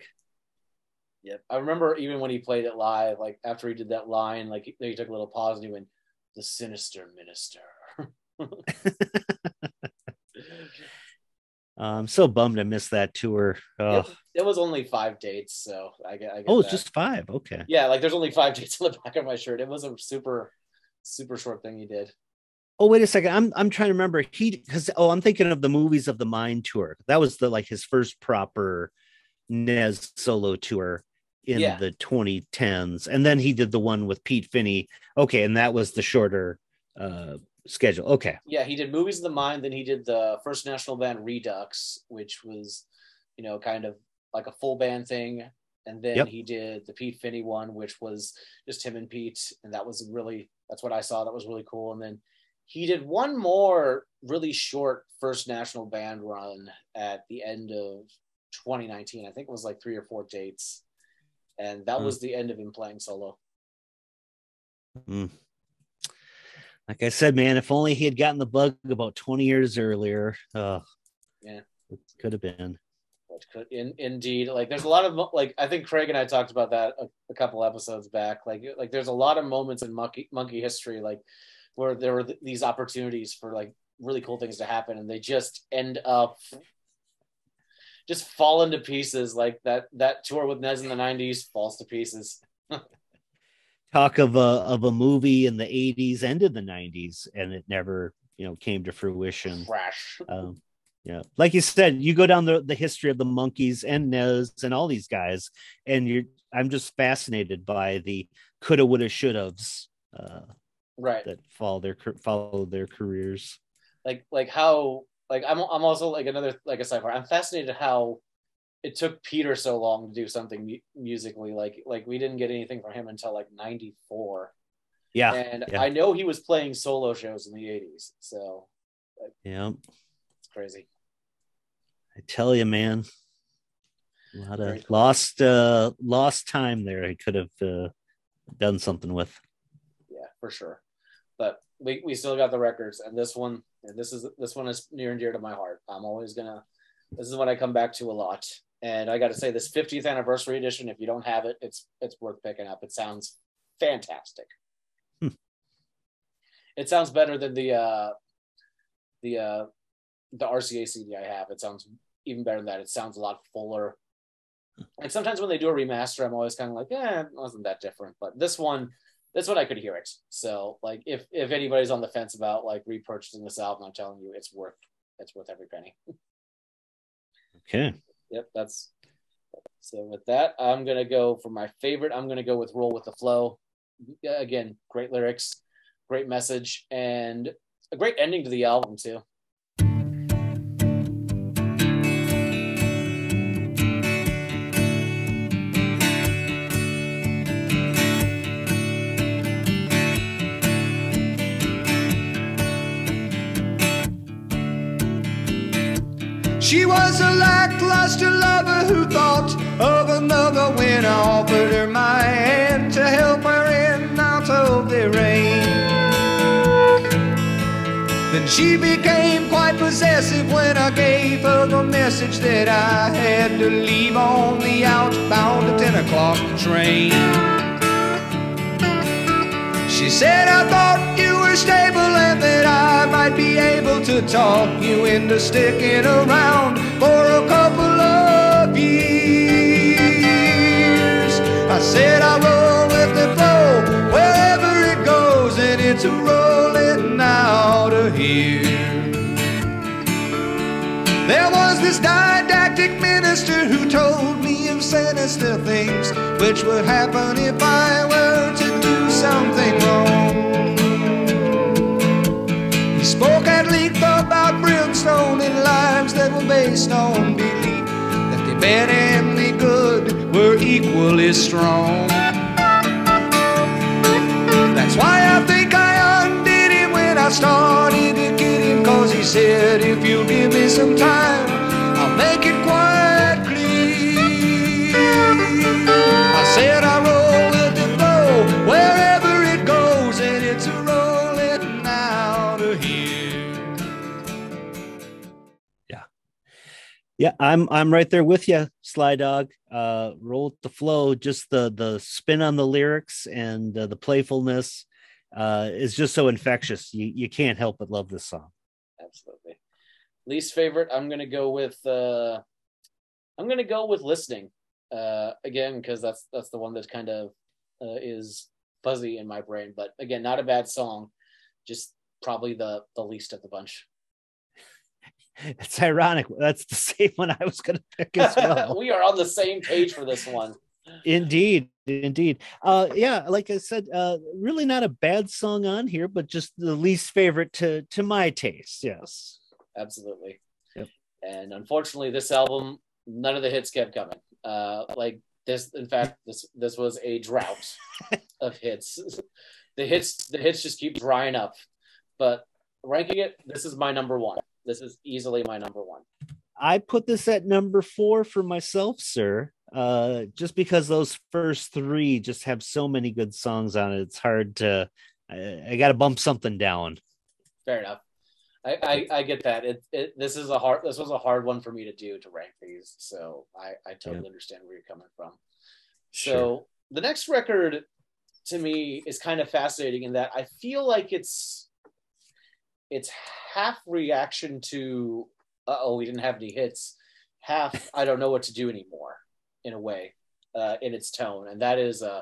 yep i remember even when he played it live like after he did that line like he, he took a little pause and he went the sinister minister I'm so bummed I missed that tour. Oh, it, it was only five dates so i get, I get oh it's just five. Okay. yeah like there's only five dates on the back of my shirt it was a super super short thing he did Oh, wait a second. I'm I'm trying to remember. He because oh, I'm thinking of the movies of the Mind tour. That was the like his first proper Nez solo tour in Yeah. the 2010s, and then he did the one with Pete Finney. Okay, and that was the shorter uh schedule. Okay, yeah he did movies of the mind then he did the first national band redux which was you know kind of like a full band thing and then Yep. he did the pete finney one which was just him and pete and that was really that's what i saw that was really cool and then he did one more really short first national band run at the end of 2019 i think it was like three or four dates and that Hmm. was the end of him playing solo Mm. Like I said, man, if only he had gotten the bug about 20 years earlier. Uh, Yeah. it could have been. Could in, indeed like there's a lot of like I think Craig and I talked about that a, a couple episodes back. Like like there's a lot of moments in Monkee Monkee history like where there were th- these opportunities for like really cool things to happen and they just end up just fall into pieces like that that tour with Nez in the 90s falls to pieces. Talk of a of a movie in the 80s and in the 90s, and it never you know came to fruition. Crash. Um, yeah, like you said, you go down the, the history of the Monkees and Nez and all these guys, and you're I'm just fascinated by the coulda, woulda, shoulda's uh, Right. that follow their follow their careers. like like how like I'm I'm also like another like a sidebar. I'm fascinated how it took Peter so long to do something mu- musically. Like like we didn't get anything from him until like '94, Yeah, and yeah. I know he was playing solo shows in the '80s. So yeah. it's crazy. I tell you, man, a lot of cool. lost uh lost time there. I could have uh, done something with. Yeah, for sure. But we, we still got the records, and this one and this is this one is near and dear to my heart. I'm always gonna. This is what I come back to a lot. And I got to say, this 50th anniversary edition, if you don't have it, it's it's worth picking up. It sounds fantastic. Hmm. It sounds better than the uh, the uh, the RCA CD I have. It sounds even better than that. It sounds a lot fuller. And sometimes when they do a remaster, I'm always kind of like, yeah, it wasn't that different. But this one, this one I could hear it. So like, if if anybody's on the fence about like repurchasing this album, I'm telling you, it's worth it's worth every penny. Okay. Yep, that's so. With that, I'm gonna go for my favorite. I'm gonna go with "Roll with the Flow." Again, great lyrics, great message, and a great ending to the album too. She was a lackluster lover who thought of another when I offered her my hand to help her in out of the rain. Then she became quite possessive when I gave her the message that I had to leave on the outbound at 10 o'clock train. She said, I thought you were stable and that I might be able to talk you into sticking around for a couple of years. I said, I roll with the flow wherever it goes, and it's a rolling out of here. There was this didactic minister who told me of sinister things which would happen if I were to do something based on belief that the bad and the good were equally strong. That's why I think I undid him when I started to get him, cause he said, if you'll give me some time, I'll make it Yeah, I'm I'm right there with you, Sly Dog. Uh, roll the flow. Just the the spin on the lyrics and uh, the playfulness uh, is just so infectious. You you can't help but love this song. Absolutely. Least favorite, I'm gonna go with uh I'm gonna go with listening. Uh again, because that's that's the one that kind of uh, is fuzzy in my brain. But again, not a bad song. Just probably the the least of the bunch. It's ironic. That's the same one I was going to pick as well. we are on the same page for this one. indeed, indeed. Uh, yeah, like I said, uh, really not a bad song on here, but just the least favorite to to my taste. Yes. Absolutely. Yep. And unfortunately, this album, none of the hits kept coming. Uh, like this, in fact, this this was a drought of hits. the hits, the hits just keep drying up. But ranking it, this is my number one. This is easily my number one. I put this at number four for myself, sir. Uh, just because those first three just have so many good songs on it, it's hard to. I, I got to bump something down. Fair enough. I, I, I get that. It, it this is a hard this was a hard one for me to do to rank these, so I, I totally understand where you're coming from. So the next record to me is kind of fascinating in that I feel like it's it's half reaction to uh oh we didn't have any hits, half I don't know what to do anymore in a way uh, in its tone, and that is uh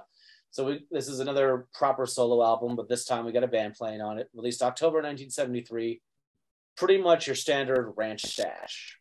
so we, this is another proper solo album, but this time we got a band playing on it. Released October 1973. Pretty much your standard ranch stash.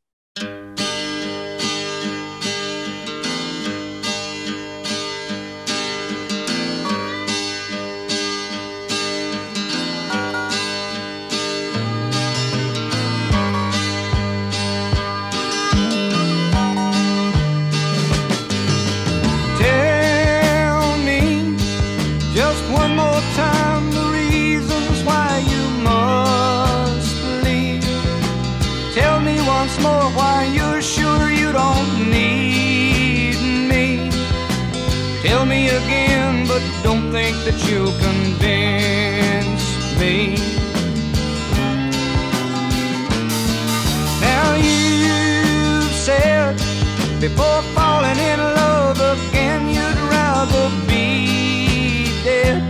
Before falling in love again, you'd rather be dead.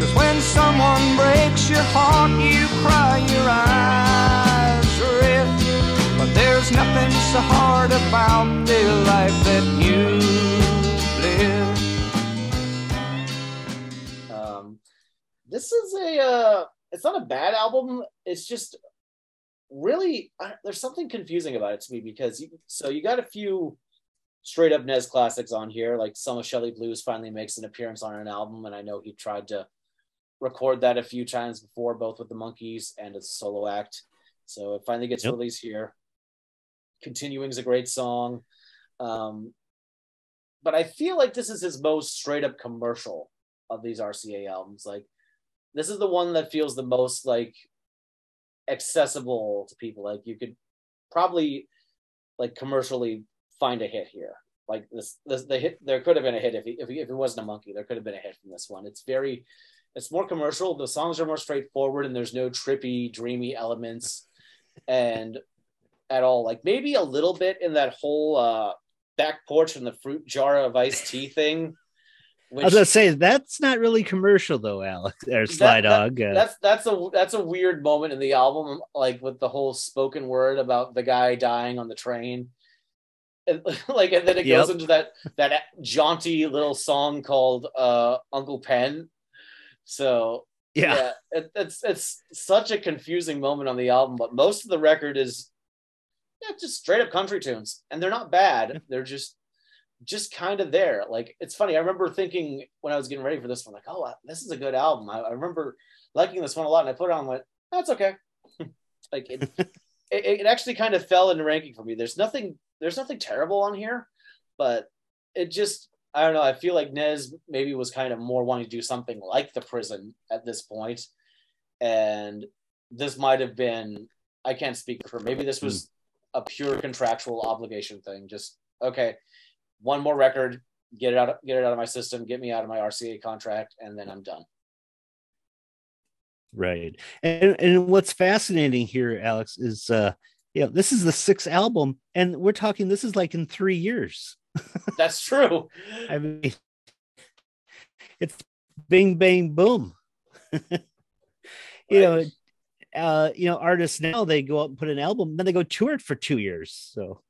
Cause when someone breaks your heart, you cry your eyes red. But there's nothing so hard about the life that you live. Um, this is a uh, it's not a bad album. It's just really uh, there's something confusing about it to me because you, so you got a few straight up Nez classics on here, like some of Shelley Blues finally makes an appearance on an album, and I know he tried to record that a few times before, both with the Monkees and as a solo act. So it finally gets Yep. released here. Continuing is a great song. Um, but I feel like this is his most straight up commercial of these RCA albums. Like this is the one that feels the most like accessible to people. Like you could probably like commercially find a hit here. Like this, this the hit there could have been a hit if he, if he, if it wasn't a Monkee, there could have been a hit from this one. It's very, it's more commercial. The songs are more straightforward, and there's no trippy, dreamy elements, and at all. Like maybe a little bit in that whole uh back porch and the fruit jar of iced tea thing. I was gonna say that's not really commercial though, Alex or Sly that- Dog. uh, that's that's a that's a weird moment in the album, like with the whole spoken word about the guy dying on the train. And, like and then it goes into that that jaunty little song called uh Uncle Pen. So yeah, it, it's it's such a confusing moment on the album, but most of the record is yeah, just straight up country tunes, and they're not bad. They're just just kind of there. Like it's funny. I remember thinking when I was getting ready for this one, like, oh, this is a good album. I, I remember liking this one a lot, and I put it on. and went, that's okay. like it, it, it actually kind of fell into ranking for me. There's nothing there's nothing terrible on here, but it just I don't know. I feel like Nez maybe was kind of more wanting to do something like the prison at this point, and this might have been. I can't speak for. Maybe this was hmm. a pure contractual obligation thing. Just okay, one more record, get it out, get it out of my system, get me out of my RCA contract, and then I'm done. right. And and what's fascinating here, Alex, is uh, you know, this is the sixth album, and we're talking. This is like in three years. That's true. I mean, it's bing bang boom. you know, uh, you know, artists now they go out and put an album, then they go tour it for two years. So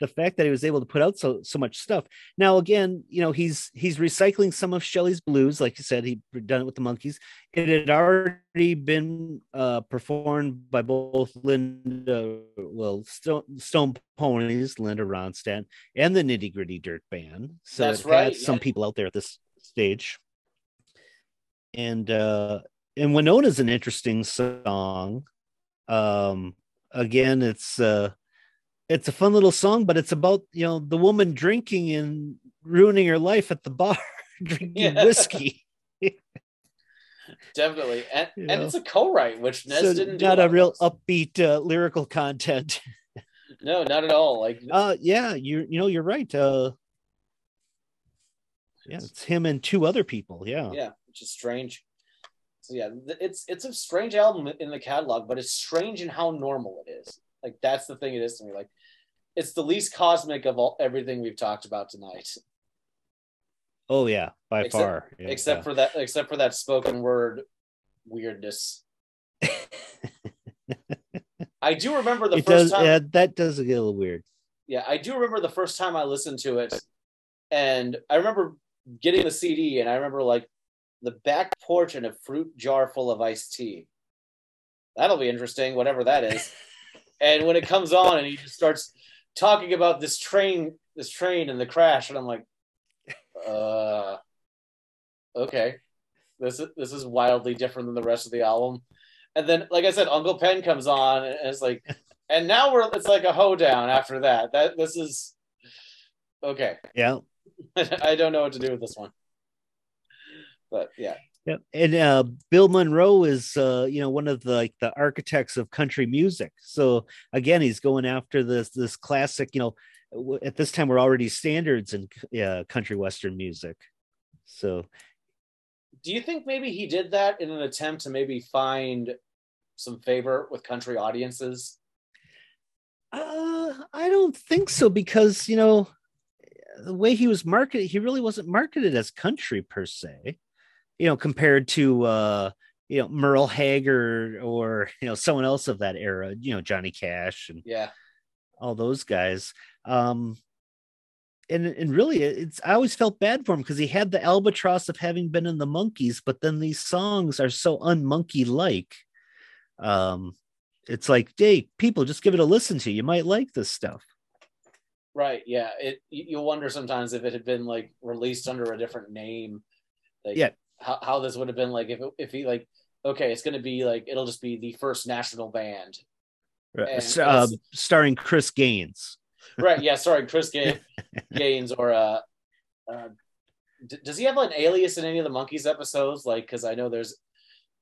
the fact that he was able to put out so so much stuff. Now again, you know, he's he's recycling some of Shelley's blues, like you said, he'd done it with the Monkees. It had already been uh performed by both Linda, well, Stone, Stone Poneys, Linda Ronstadt, and the Nitty Gritty Dirt Band. So That's it right, had some people out there at this stage. And uh and Winonah's an interesting song. Um again, it's uh it's a fun little song, but it's about you know the woman drinking and ruining her life at the bar, drinking Yeah. whiskey. Definitely, and You and know. it's a co-write, which Nez so didn't do. not a on real upbeat uh, lyrical content. No, not at all. Like Uh yeah, you you know you're right. Uh yeah, it's him and two other people. Yeah. yeah, which is strange. So yeah, it's it's a strange album in the catalog, but it's strange in how normal it is. Like that's the thing it is to me. Like it's the least cosmic of all everything we've talked about tonight, Oh yeah, by Except- far. Yeah, except for that except for that spoken word weirdness. I do remember the it first does time. yeah, that does get a little weird. yeah, I do remember the first time I listened to it, and I remember getting the CD, and I remember like the back porch and a fruit jar full of iced tea. That'll be interesting, whatever that is. and when it comes on, and he just starts talking about this train, this train and the crash, and I'm like, uh, okay, this is this is wildly different than the rest of the album. And then, like I said, Uncle Pen comes on, and it's like, and now we're it's like a hoedown after that. That this is okay. Yeah. I don't know what to do with this one, but yeah, Yep. And uh, Bill Monroe is, uh, you know, one of the like the architects of country music. So again, he's going after this this classic. You know, at this time we're already standards in uh, country western music. So do you think maybe he did that in an attempt to maybe find some favor with country audiences? uh, I don't think so because you know the way he was marketed, he really wasn't marketed as country per se. You know, compared to uh, you know Merle Haggard or you know someone else of that era. You know Johnny Cash and Yeah, all those guys. Um, and and really, it's I always felt bad for him because he had the albatross of having been in the Monkees, but then these songs are so unmonkey like. Um, it's like, hey, people, just give it a listen to. You might like this stuff. right. Yeah, it you you wonder sometimes if it had been like released under a different name, like Yeah. How how this would have been like if if he like okay, it's going to be like it'll just be the first national band. And S- uh, starring Chris Gaines. right yeah sorry chris Ga- gaines or uh, uh d- does he have an alias in any of the Monkees episodes? Like because i know there's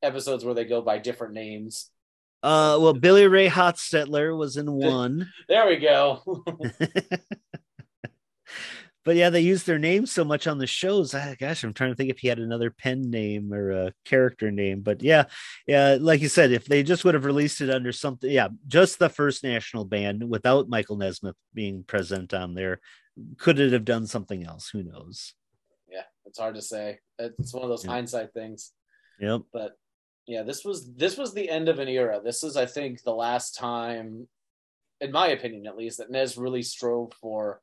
episodes where they go by different names. Uh, well, Billy Ray Hotstetler was in one, There we go. but yeah, they used their names so much on the shows. Ah, gosh, I'm trying to think if he had another pen name or a character name. But yeah, yeah, like you said, if they just would have released it under something, yeah, just the first national band without Michael Nesmith being present on there, could it have done something else? Who knows? yeah, it's hard to say. It's one of those Yeah. hindsight things. Yep. But yeah, this was this was the end of an era. This is, I think, the last time, in my opinion at least, that Nez really strove for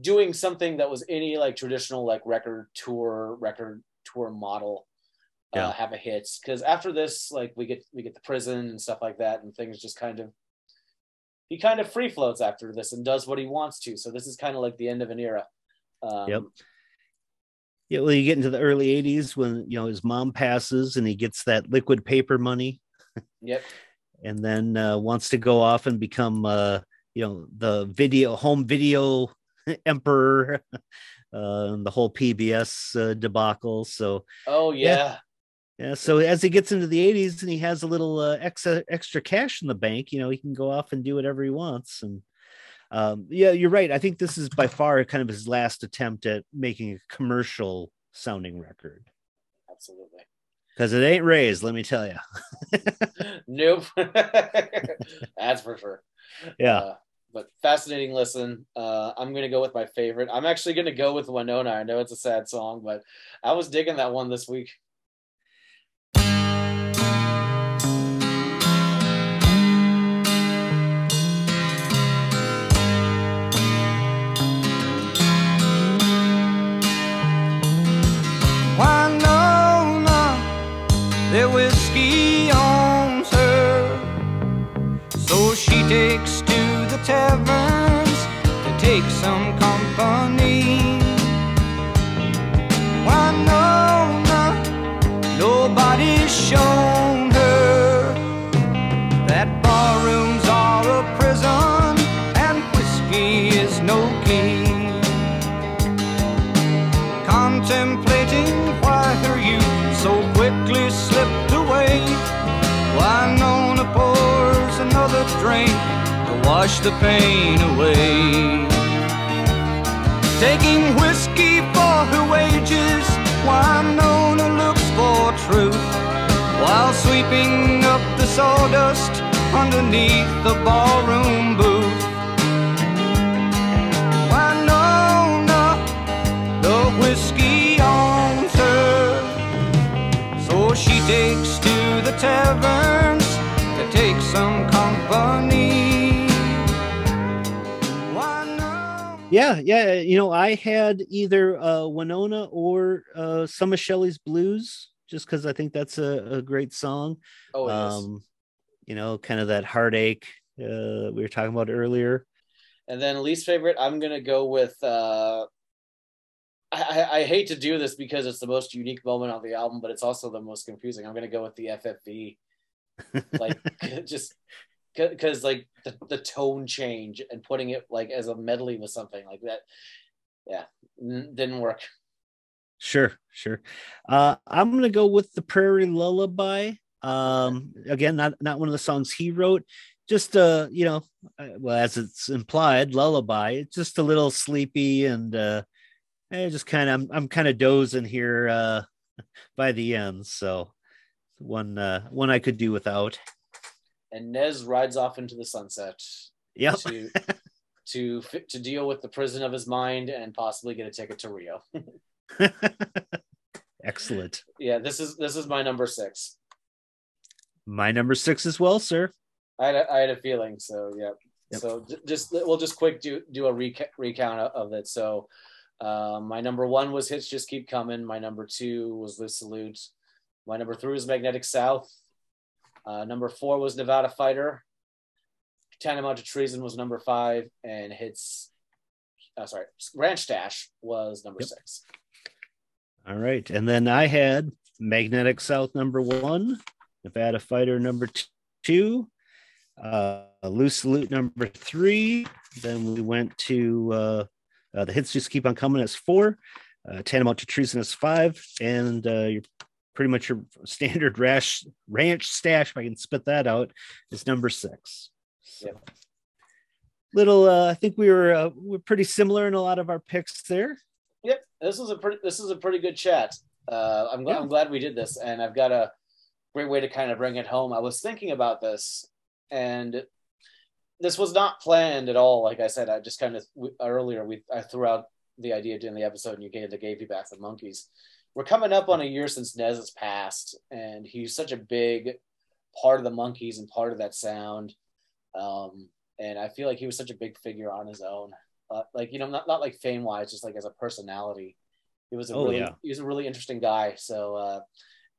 doing something that was any like traditional like record tour record tour model Yeah. uh, have a hits because after this like we get we get the prison and stuff like that and things just kind of he kind of free floats after this and does what he wants to. So this is kind of like the end of an era. Um, Yep. Yeah, well, you get into the early 80s when you know his mom passes and he gets that liquid paper money. Yep. And then uh, wants to go off and become uh, you know the video home video emperor uh, and the whole PBS uh, debacle. So oh Yeah. yeah yeah, so as he gets into the 80s and he has a little uh, extra extra cash in the bank, you know, he can go off and do whatever he wants. And um, yeah, you're right. I think this is by far kind of his last attempt at making a commercial sounding record absolutely because it ain't raised. Let me tell you. nope that's for sure Yeah. Uh, but fascinating listen. Uh, I'm gonna go with my favorite. I'm actually gonna go with Winonah. I know it's a sad song, but I was digging that one this week. The pain away. Taking whiskey for her wages, why Nona looks for truth while sweeping up the sawdust underneath the ballroom booth. Why Nona the whiskey owns her. So she takes to the taverns Yeah, yeah. You know, I had either uh, Winonah or uh, some of Shelley's Blues, just because I think that's a, a great song. Oh, it is. um, you know, kind of that heartache uh, we were talking about earlier. And then least favorite, I'm gonna go with. Uh, I, I, I hate to do this because it's the most unique moment on the album, but it's also the most confusing. I'm gonna go with the FFV, like just because like the, the tone change and putting it like as a medley with something like that. Yeah, n- didn't work. Sure, sure. Uh, I'm gonna go with the Prairie Lullaby. Um, again, not not one of the songs he wrote. Just uh, you know, uh, well, as it's implied, lullaby. It's just a little sleepy and uh, eh, just kind of I'm, I'm kind of dozing here uh by the end. So one uh one I could do without. And Nez rides off into the sunset. Yep. to to to deal with the prison of his mind and possibly get a ticket to Rio. Excellent. yeah, this is this is my number six. My number six as well, sir. I had a, I had a feeling, so yeah. Yep. So just we'll just quick do do a reca- recount of- of it. So uh, my number one was hits just keep coming. My number two was the salute. My number three was magnetic south. Uh, number four was Nevada fighter. Tantamount to treason was number five, and hits. Uh, sorry, ranch stash was number Yep. six. All right. And then I had Magnetic South number one, Nevada Fighter number two, uh, Loose Salute number three. Then we went to uh, uh, The Hits Just Keep on Coming as four, uh, Tantamount to Treason as five, and uh, your pretty much your standard rash ranch stash, if I can spit that out, is number six. So, Yep. Little, uh, I think we were uh, we're pretty similar in a lot of our picks there. Yep, this was a pretty this is a pretty good chat. Uh, I'm glad Yeah. I'm glad we did this, and I've got a great way to kind of bring it home. I was thinking about this, and this was not planned at all. Like I said, I just kind of we, earlier we I threw out the idea during the episode, and you gave the gave you back the Monkees. We're coming up on a year since Nez has passed, and he's such a big part of the Monkees and part of that sound. Um, and I feel like he was such a big figure on his own uh, like you know not, not like fame wise just like as a personality he was a Oh, really yeah. he was a really interesting guy so uh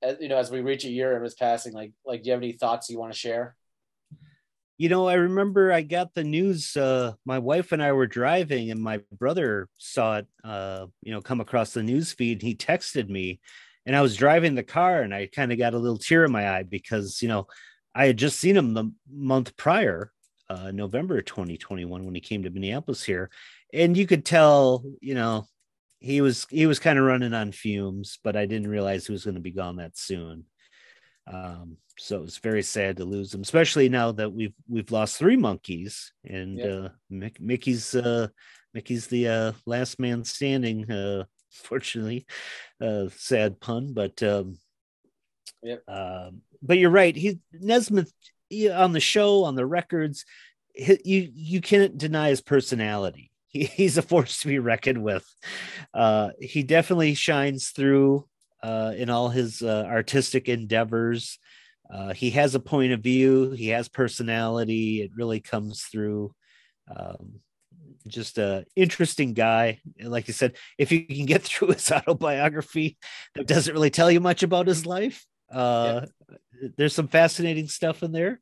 as, you know as we reach a year of his passing like like do you have any thoughts you want to share You know, I remember I got the news. Uh, my wife and I were driving, and my brother saw it. Uh, you know, come across the news feed. He texted me, and I was driving the car, and I kind of got a little tear in my eye because you know I had just seen him the month prior, uh, November 2021, when he came to Minneapolis here, and you could tell, you know, he was he was kind of running on fumes, but I didn't realize he was going to be gone that soon. Um, so it's very sad to lose them, especially now that we've we've lost three Monkees, and Yeah. uh, Mick, Mickey's uh, Mickey's the uh, last man standing. Uh, fortunately, uh, sad pun, but um, Yep. um, but you're right. He Nesmith he, on the show on the records, he, you you can't deny his personality. He, he's a force to be reckoned with. Uh, he definitely shines through uh, in all his uh, artistic endeavors. Uh, he has a point of view. He has personality. It really comes through. Um, just a interesting guy. Like you said, if you can get through his autobiography, that doesn't really tell you much about his life. Uh, There's some fascinating stuff in there,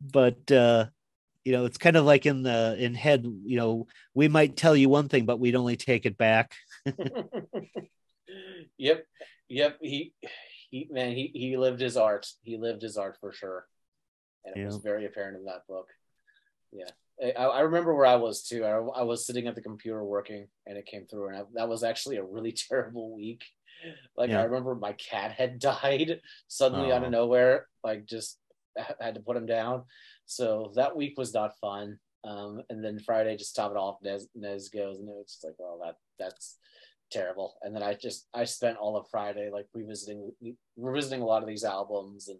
but uh, you know, it's kind of like in the in head. You know, we might tell you one thing, but we'd only take it back. yep yep he he man he he lived his art he lived his art for sure and it was very apparent in that book yeah I, I remember where I was too. I, I was sitting at the computer working, and it came through, and I, that was actually a really terrible week. Like Yeah. I remember my cat had died suddenly out Oh. of nowhere. Like just had to put him down. So that week was not fun. Um, and then Friday just top it off. Nez, Nez goes, and it was just like, oh, that that's terrible. And then I just I spent all of Friday like revisiting revisiting a lot of these albums and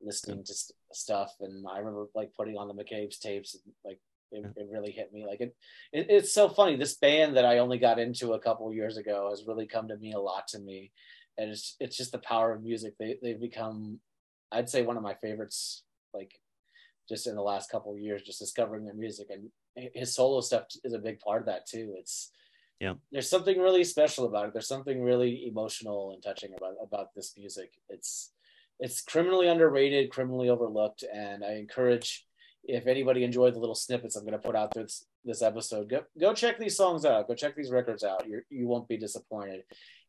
listening to st- stuff. And I remember like putting on the McCabe's tapes. And, like it, it really hit me. Like it, it, it's so funny. This band that I only got into a couple years ago has really come to mean a lot to me. And it's it's just the power of music. They they've become, I'd say, one of my favorites. Like just in the last couple of years, just discovering their music and his solo stuff is a big part of that too. It's Yeah. there's something really special about it. There's something really emotional and touching about about this music. It's it's criminally underrated, criminally overlooked, and I encourage if anybody enjoyed the little snippets I'm going to put out this this episode, go go check these songs out. Go check these records out. You you won't be disappointed.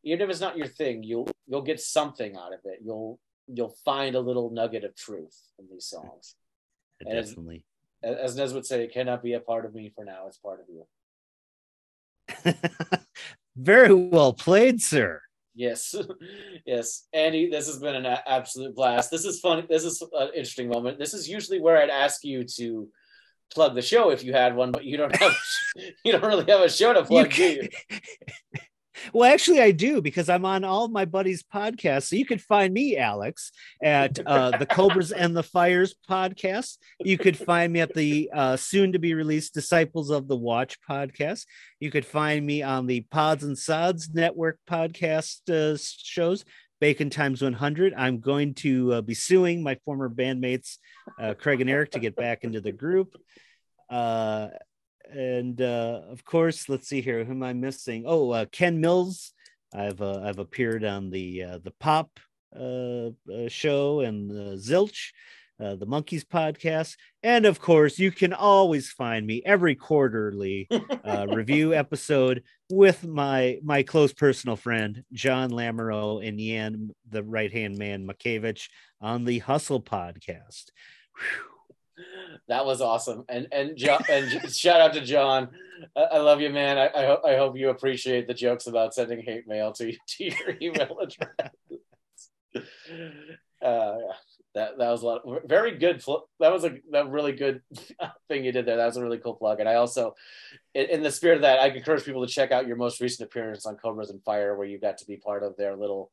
Even if it's not your thing, you'll you'll get something out of it. You'll you'll find a little nugget of truth in these songs. Definitely. As as Nez would say, it cannot be a part of me for now. It's part of you. Very well played, sir. Yes, yes, Andy. This has been an absolute blast. This is fun. This is an interesting moment. This is usually where I'd ask you to plug the show if you had one, but you don't have. you don't really have a show to plug, do you? Well, actually, I do because I'm on all my buddies' podcasts. So you could find me, Alex, at uh, the Cobras and the Fires podcast. You could find me at the uh, soon to be released Disciples of the Watch podcast. You could find me on the Pods and Sods Network podcast uh, shows. Bacon times 100. I'm going to uh, be suing my former bandmates, uh, Craig and Eric, to get back into the group. Uh, and uh, of course, let's see here. Who am I missing? Oh, uh, Ken Mills. I've uh, I've appeared on the uh, the Pop uh, uh, show and the Zilch, uh, the Monkees podcast, and of course, you can always find me every quarterly uh, review episode with my my close personal friend John Lamoureux and Yan, the right hand man Makevich, on the Hustle podcast. Whew. That was awesome. And and John, and shout out to John. I, I love you, man. I I, ho- I hope you appreciate the jokes about sending hate mail to to your email address. Uh, that that was a lot. Of, Very good. fl- That was a that really good thing you did there. That was a really cool plug. And I also, in, in the spirit of that, I encourage people to check out your most recent appearance on Cobras and Fire, where you got to be part of their little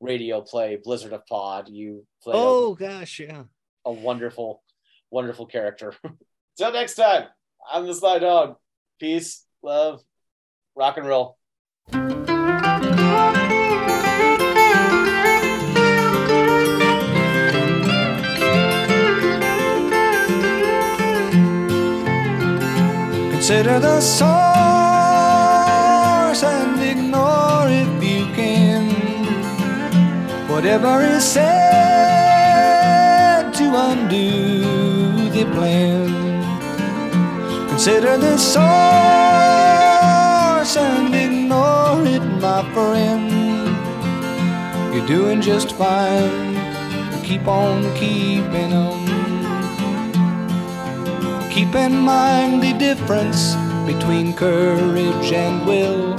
radio play, Blizzard of Pod. You played a- Oh gosh, yeah. a wonderful, wonderful character. Till next time, I'm the Sly Dog. Peace, love, rock and roll. Consider the source and ignore if you can whatever is said Consider the source and ignore it, my friend. You're doing just fine. Keep on keeping on. Keep in mind the difference between courage and will.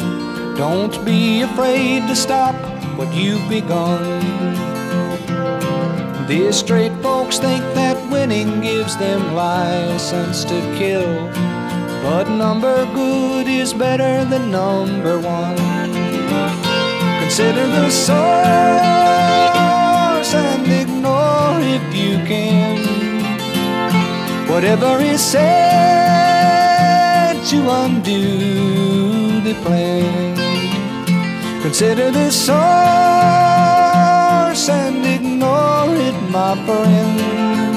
Don't be afraid to stop what you've begun. These straight folks think that winning gives them license to kill. But number good is better than number one. Consider the source and ignore if you can whatever is said to undo the plan. Consider the source and ignore it, my friend.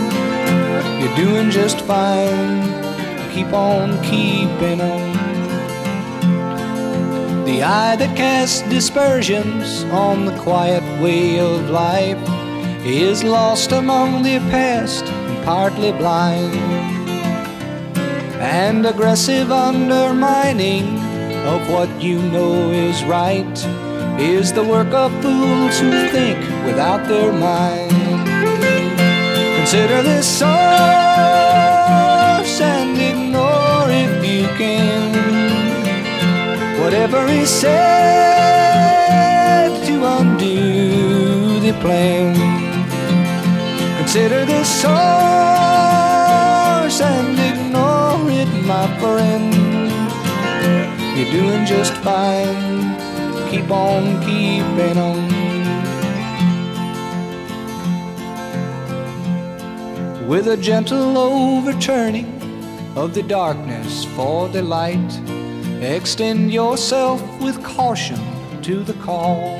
Doing just fine. Keep on keeping on. The eye that casts dispersions on the quiet way of life is lost among the past and partly blind. And aggressive undermining of what you know is right is the work of fools who think without their mind. Consider this source whatever is said to undo the plan. Consider the source and ignore it, my friend. You're doing just fine. Keep on keeping on. With a gentle overturning of the darkness for the light, extend yourself with caution to the call.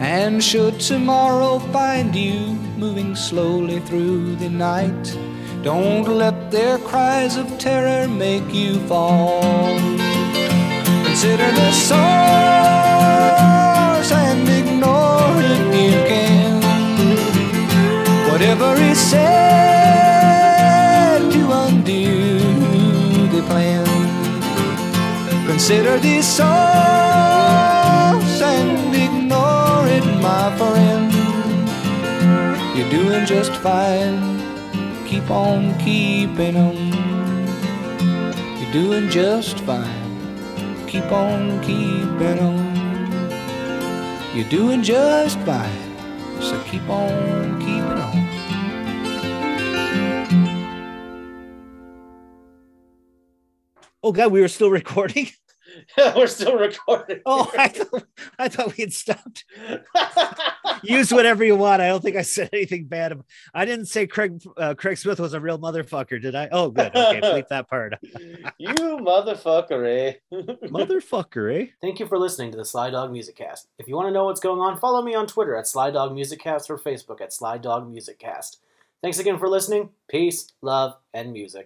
And should tomorrow find you moving slowly through the night, don't let their cries of terror make you fall. Consider the source and ignore if you can. Whatever is said Consider the source and ignore it, my friend. You're doing just fine. Keep on keeping on. You're doing just fine. Keep on keeping on. You're doing just fine. So keep on keeping on. Oh god, we were still recording. We're still recording. Oh, I thought, I thought we had stopped. Use whatever you want. I don't think I said anything bad. I didn't say Craig uh, Craig Smith was a real motherfucker, did I? Oh, good. Okay, bleep that part. you motherfucker, eh? Motherfucker, eh? Thank you for listening to the Sly Dog Music Cast. If you want to know what's going on, follow me on Twitter at Sly Dog Music Cast or Facebook at Sly Dog Music Cast. Thanks again for listening. Peace, love, and music.